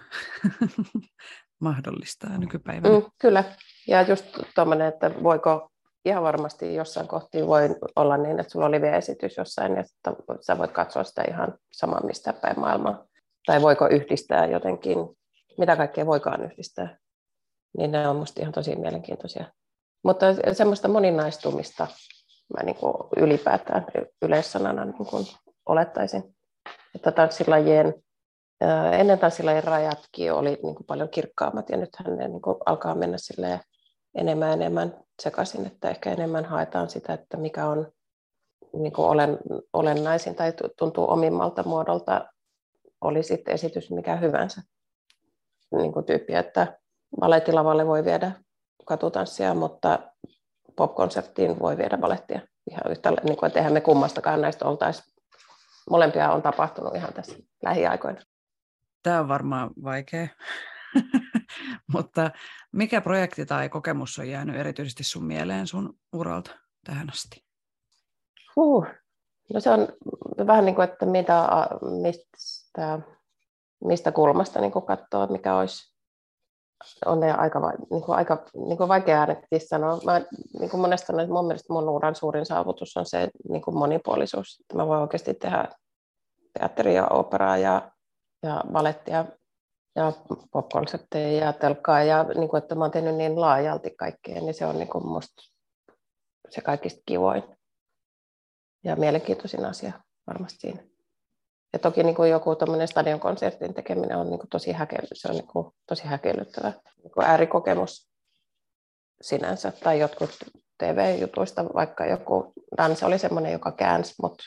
mahdollistaa nykypäivänä. Mm, kyllä, ja just tuommoinen, että voiko ihan varmasti jossain kohti voi olla niin, että sulla on live-esitys jossain, että sä voit katsoa sitä ihan samaa mistä päin maailmaa. Tai voiko yhdistää jotenkin, mitä kaikkea voikaan yhdistää. Niin ne on musta ihan tosi mielenkiintoisia. Mutta semmoista moninaistumista mä niin kuin ylipäätään yleissanana niin kuin olettaisin, että tanssilajien ennen tanssilajien rajatkin oli niin kuin paljon kirkkaammat ja nythän ne niin kuin alkaa mennä enemmän enemmän sekaisin, että ehkä enemmän haetaan sitä, että mikä on niin kuin olen, olennaisin tai tuntuu omimmalta muodolta, oli sitten esitys mikä hyvänsä. Niin kuin tyyppi, että balettilavalle voi viedä katutanssia, mutta popkonserttiin voi viedä balettia ihan yhtä, niin kuin, eihän me kummastakaan näistä oltaisi, molempia on tapahtunut ihan tässä lähiaikoina. Tämä on varmaan vaikea Mutta mikä projekti tai kokemus on jäänyt erityisesti sun mieleen sun uralta tähän asti? Huh. No se on vähän niin kuin, että mitä, mistä, mistä kulmasta niin katsoo, mikä olisi, on ne aika, niin kuin, aika niin kuin vaikea äänekkisesti sanoa. Mä, niin kuin monesta näistä, mun mielestä mun uran suurin saavutus on se niin kuin monipuolisuus. Mä voin oikeasti tehdä teatteria, operaa ja, ja balettia ja popkonsepteja ja telkkaa, ja niin kuin, että mä oon tehnyt niin laajalti kaikkea, niin se on niin kuin musta se kaikista kivoin ja mielenkiintoisin asia varmasti siinä. Ja toki niin kuin joku stadionkonsertin tekeminen on niin kuin tosi, häke, se on niin kuin tosi häkellyttävä niin kuin äärikokemus sinänsä. Tai jotkut TV-jutuista, vaikka joku Dansa oli semmoinen, joka käänsi mut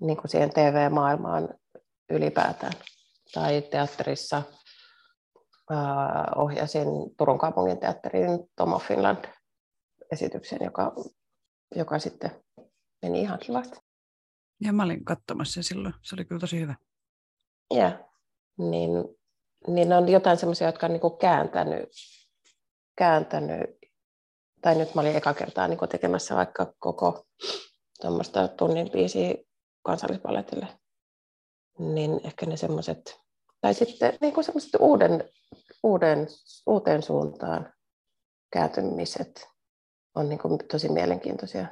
niin kuin siihen TV-maailmaan ylipäätään. Tai teatterissa ohjasin Turun kaupungin teatterin Tomo Finland esityksen, joka, joka sitten meni ihan kivasti. Ja mä olin katsomassa sen silloin. Se oli kyllä tosi hyvä. Ja, niin, niin on jotain semmoisia, jotka on niin kääntänyt, kääntänyt, tai nyt mä olin eka kertaa niin tekemässä vaikka koko tuommoista tunnin biisiä kansallispaletille, niin ehkä ne semmoiset, tai sitten niin semmoiset uuden, uuden, uuteen suuntaan kääntymiset on niin tosi mielenkiintoisia.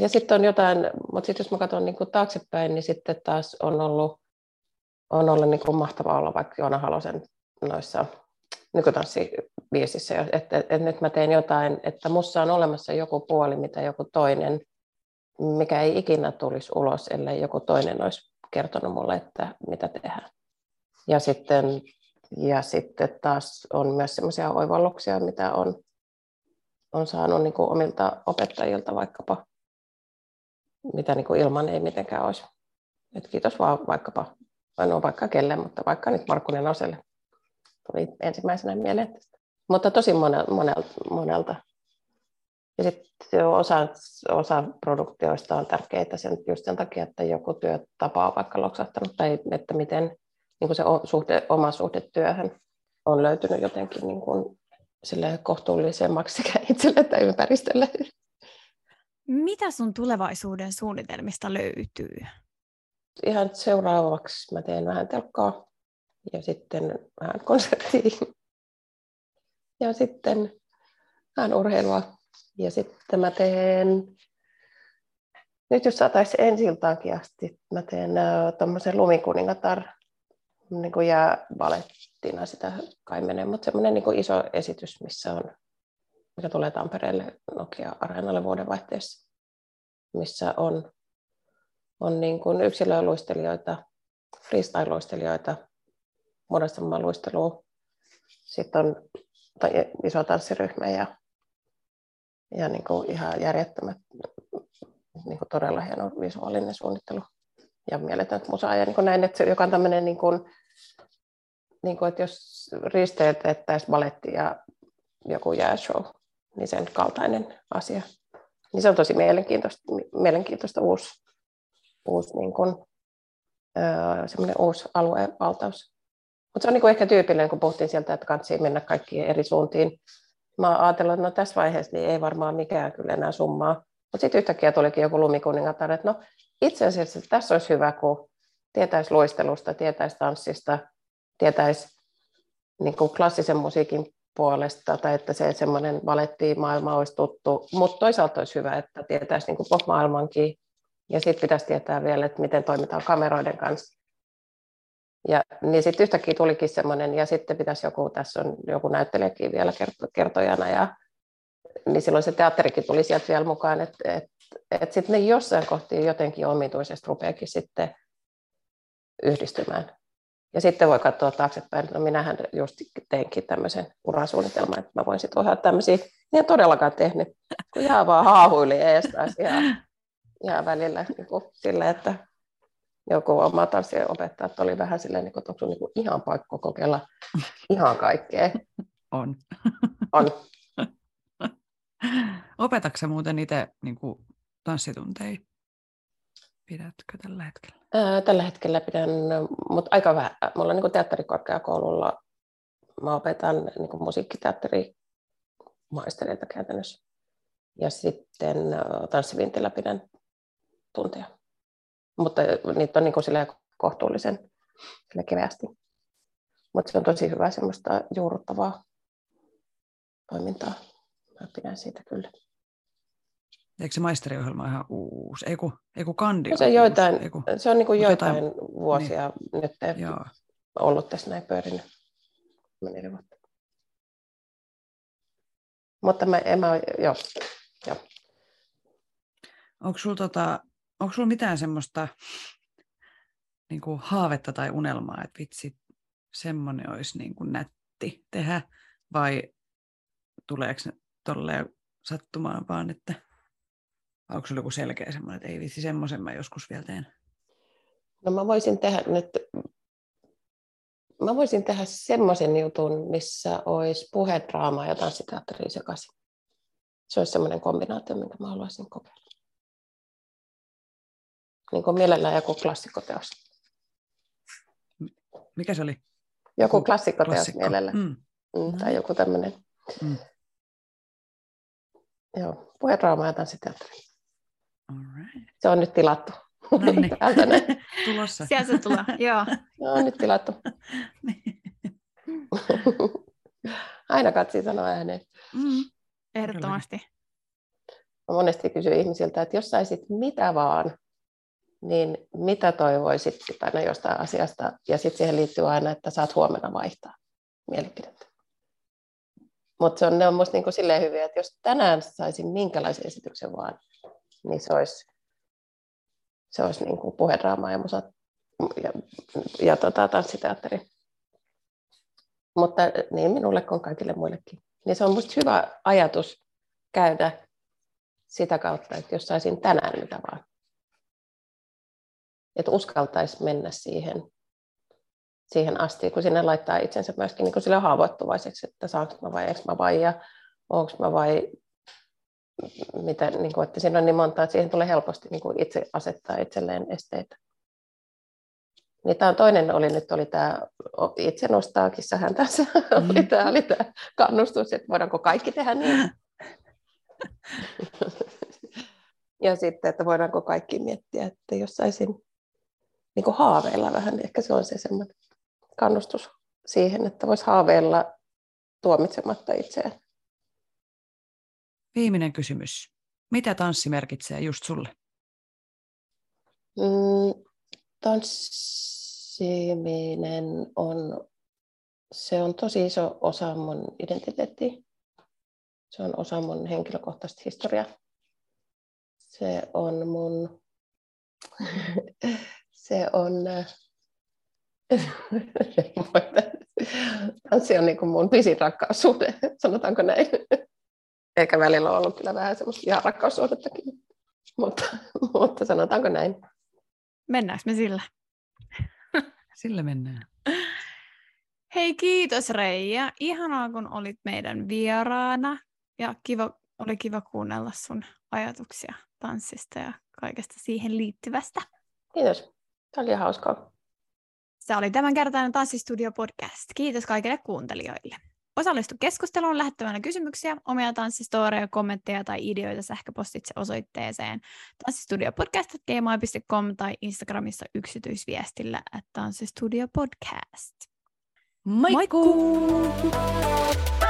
Ja sitten on jotain, mutta sitten jos mä katson niin kuin taaksepäin, niin sitten taas on ollut, on ollut niin kuin mahtavaa olla vaikka Joona Halosen noissa nykytanssibiisissä, että, että nyt mä teen jotain, että mussa on olemassa joku puoli, mitä joku toinen, mikä ei ikinä tulisi ulos, ellei joku toinen olisi kertonut mulle, että mitä tehdään. Ja sitten, ja sitten taas on myös sellaisia oivalluksia, mitä on, on saanut niin kuin omilta opettajilta vaikkapa mitä niin kuin ilman ei mitenkään olisi. Et kiitos vaan vaikkapa, ole vaikka kelle, mutta vaikka nyt Markkunen Oselle tuli ensimmäisenä mieleen. Mutta tosi monelta. monelta, monelta. Ja sitten osa, osa produktioista on tärkeitä sen, just sen takia, että joku työtapa on vaikka loksahtanut, tai että miten niin kuin se suhde, oma suhde työhön on löytynyt jotenkin niin kuin, kohtuullisemmaksi sekä itselle että ympäristölle. Mitä sun tulevaisuuden suunnitelmista löytyy? Ihan seuraavaksi mä teen vähän telkkaa ja sitten vähän konserttia ja sitten vähän urheilua ja sitten mä teen nyt jos saataisiin ensi iltaankin asti, mä teen uh, tuommoisen lumikuningatar, niin kuin jää balettina sitä kai menee, mutta semmoinen niin iso esitys, missä on mikä tulee Tampereelle Nokia-areenalle vuodenvaihteessa, missä on, on niin kuin yksilöluistelijoita, freestyle-luistelijoita, muodostamaan luistelua. Sitten on iso tanssiryhmä ja, ja niin kuin ihan järjettömät, niin kuin todella hieno visuaalinen suunnittelu ja mieletöntä musaa. Ja niin kuin näin, että se, joka on tämmöinen, niin kuin, niin kuin, että jos risteytettäisiin baletti ja joku jääshow, niin sen kaltainen asia. Niin se on tosi mielenkiintoista, mielenkiintoista uusi, uusi, niin kuin, öö, uusi aluevaltaus. Mutta se on niin kuin ehkä tyypillinen, kun puhuttiin sieltä, että kansi mennä kaikkiin eri suuntiin. Mä ajattelin, että no tässä vaiheessa niin ei varmaan mikään kyllä enää summaa. Mutta sitten yhtäkkiä tulikin joku lumikuningatar, että no itse asiassa tässä olisi hyvä, kun tietäisi luistelusta, tietäisi tanssista, tietäisi niin kuin klassisen musiikin puolesta, tai että se semmoinen valettimaailma olisi tuttu, mutta toisaalta olisi hyvä, että tietäisi niin pop-maailmankin, ja sitten pitäisi tietää vielä, että miten toimitaan kameroiden kanssa. Ja niin sitten yhtäkkiä tulikin semmoinen, ja sitten pitäisi joku, tässä on joku näyttelijäkin vielä kertojana, ja niin silloin se teatterikin tuli sieltä vielä mukaan, että et, et sitten ne jossain kohti jotenkin omituisesti rupeakin sitten yhdistymään. Ja sitten voi katsoa taaksepäin, että no minähän just teinkin tämmöisen urasuunnitelman, että mä voin sitten ohjata tämmöisiä. Niin en todellakaan tehnyt, kun ihan vaan haahuili ees ihan, ihan välillä niin kuin sille, että joku oma tanssiopettajat oli vähän silleen, niin että onko sun niin ihan paikko kokeilla ihan kaikkea. On. On. Opetatko muuten itse niin tanssitunteja? Pidätkö tällä hetkellä? tällä hetkellä pidän, mutta aika vähän. Mulla on niin teatterikorkeakoululla, mä opetan niin musiikkiteatterimaistereita käytännössä. Ja sitten tanssivintillä pidän tunteja. Mutta niitä on niin kohtuullisen keveästi. Mutta se on tosi hyvä semmoista juurruttavaa toimintaa. Mä pidän siitä kyllä. Eikö se maisteriohjelma ihan uusi? Ei kun, ei kun kandi no se, on joitain, Eiku, se on niin kuin joitain, jotain vuosia niin. nyt Joo. ollut tässä näin pyörinyt. vuotta. Mutta mä, en mä, joo, joo. Onko sulla tota, onko sulla mitään semmoista niin kuin haavetta tai unelmaa, että vitsi, semmoinen olisi niin kuin nätti tehdä, vai tuleeko ne tolleen sattumaan vaan, että onko sulla joku selkeä semmoinen, että ei vitsi, semmoisen mä joskus vielä teen? No mä voisin tehdä nyt, mä voisin tehdä semmoisen jutun, missä olisi puhedraama ja tanssiteatteri sekaisin. Se olisi semmoinen kombinaatio, minkä mä haluaisin kokeilla. Niin kuin mielellään joku klassikkoteos. Mikä se oli? Joku klassikkoteos Klassikko. mielellä. Mm. Mm, tai joku tämmöinen. Mm. Joo, puhedraama ja tanssiteatteri. Right. Se on nyt tilattu. No niin. Tulossa. Sieltä se tulee, joo. On nyt tilattu. Aina katsi sanoa ääneen. Mm, ehdottomasti. Mä monesti kysyn ihmisiltä, että jos saisit mitä vaan, niin mitä toivoisit aina jostain asiasta? Ja sitten siihen liittyy aina, että saat huomenna vaihtaa mielipidettä. Mutta ne on minusta niin silleen hyviä, että jos tänään saisin minkälaisen esityksen vaan, niin se olisi, se olisi niin kuin puhedraama ja, musa, ja, ja tota, tanssiteatteri. Mutta niin minulle kuin kaikille muillekin. Niin se on minusta hyvä ajatus käydä sitä kautta, että jos saisin tänään mitä vaan. Että uskaltaisi mennä siihen, siihen asti, kun sinne laittaa itsensä myöskin niin sille haavoittuvaiseksi, että saanko mä vai eikö mä vai ja onko mä vai mitä, niin kuin, että siinä on niin monta, että siihen tulee helposti niin kuin itse asettaa itselleen esteitä. Niin tämä toinen oli nyt oli tämä, itse nostaa kissahän tässä, mm. oli tämä, oli tämä kannustus, että voidaanko kaikki tehdä niin. ja sitten, että voidaanko kaikki miettiä, että jos saisin niin kuin haaveilla vähän, niin ehkä se on se semmoinen kannustus siihen, että voisi haaveilla tuomitsematta itseään. Viimeinen kysymys. Mitä tanssi merkitsee just sulle? Mm, tanssiminen on, se on tosi iso osa mun identiteettiä. Se on osa mun henkilökohtaista historiaa. Se on mun, se on, tanssi on niin kuin mun pisin rakkaussuhde, sanotaanko näin. Eikä välillä ole ollut kyllä vähän semmoista ihan rakkaussuhdettakin, mutta, mutta sanotaanko näin. Mennäänkö me sillä? Sillä mennään. Hei, kiitos Reija. Ihanaa, kun olit meidän vieraana. Ja kiva, oli kiva kuunnella sun ajatuksia tanssista ja kaikesta siihen liittyvästä. Kiitos. Tämä oli hauskaa. Se oli tämänkertainen Tanssistudio podcast. Kiitos kaikille kuuntelijoille. Osallistu keskusteluun lähettämällä kysymyksiä, omia tanssistoreja, kommentteja tai ideoita sähköpostitse osoitteeseen tanssistudiopodcast.gmail.com tai Instagramissa yksityisviestillä at tanssistudiopodcast. Moikkuu! Moikkuu!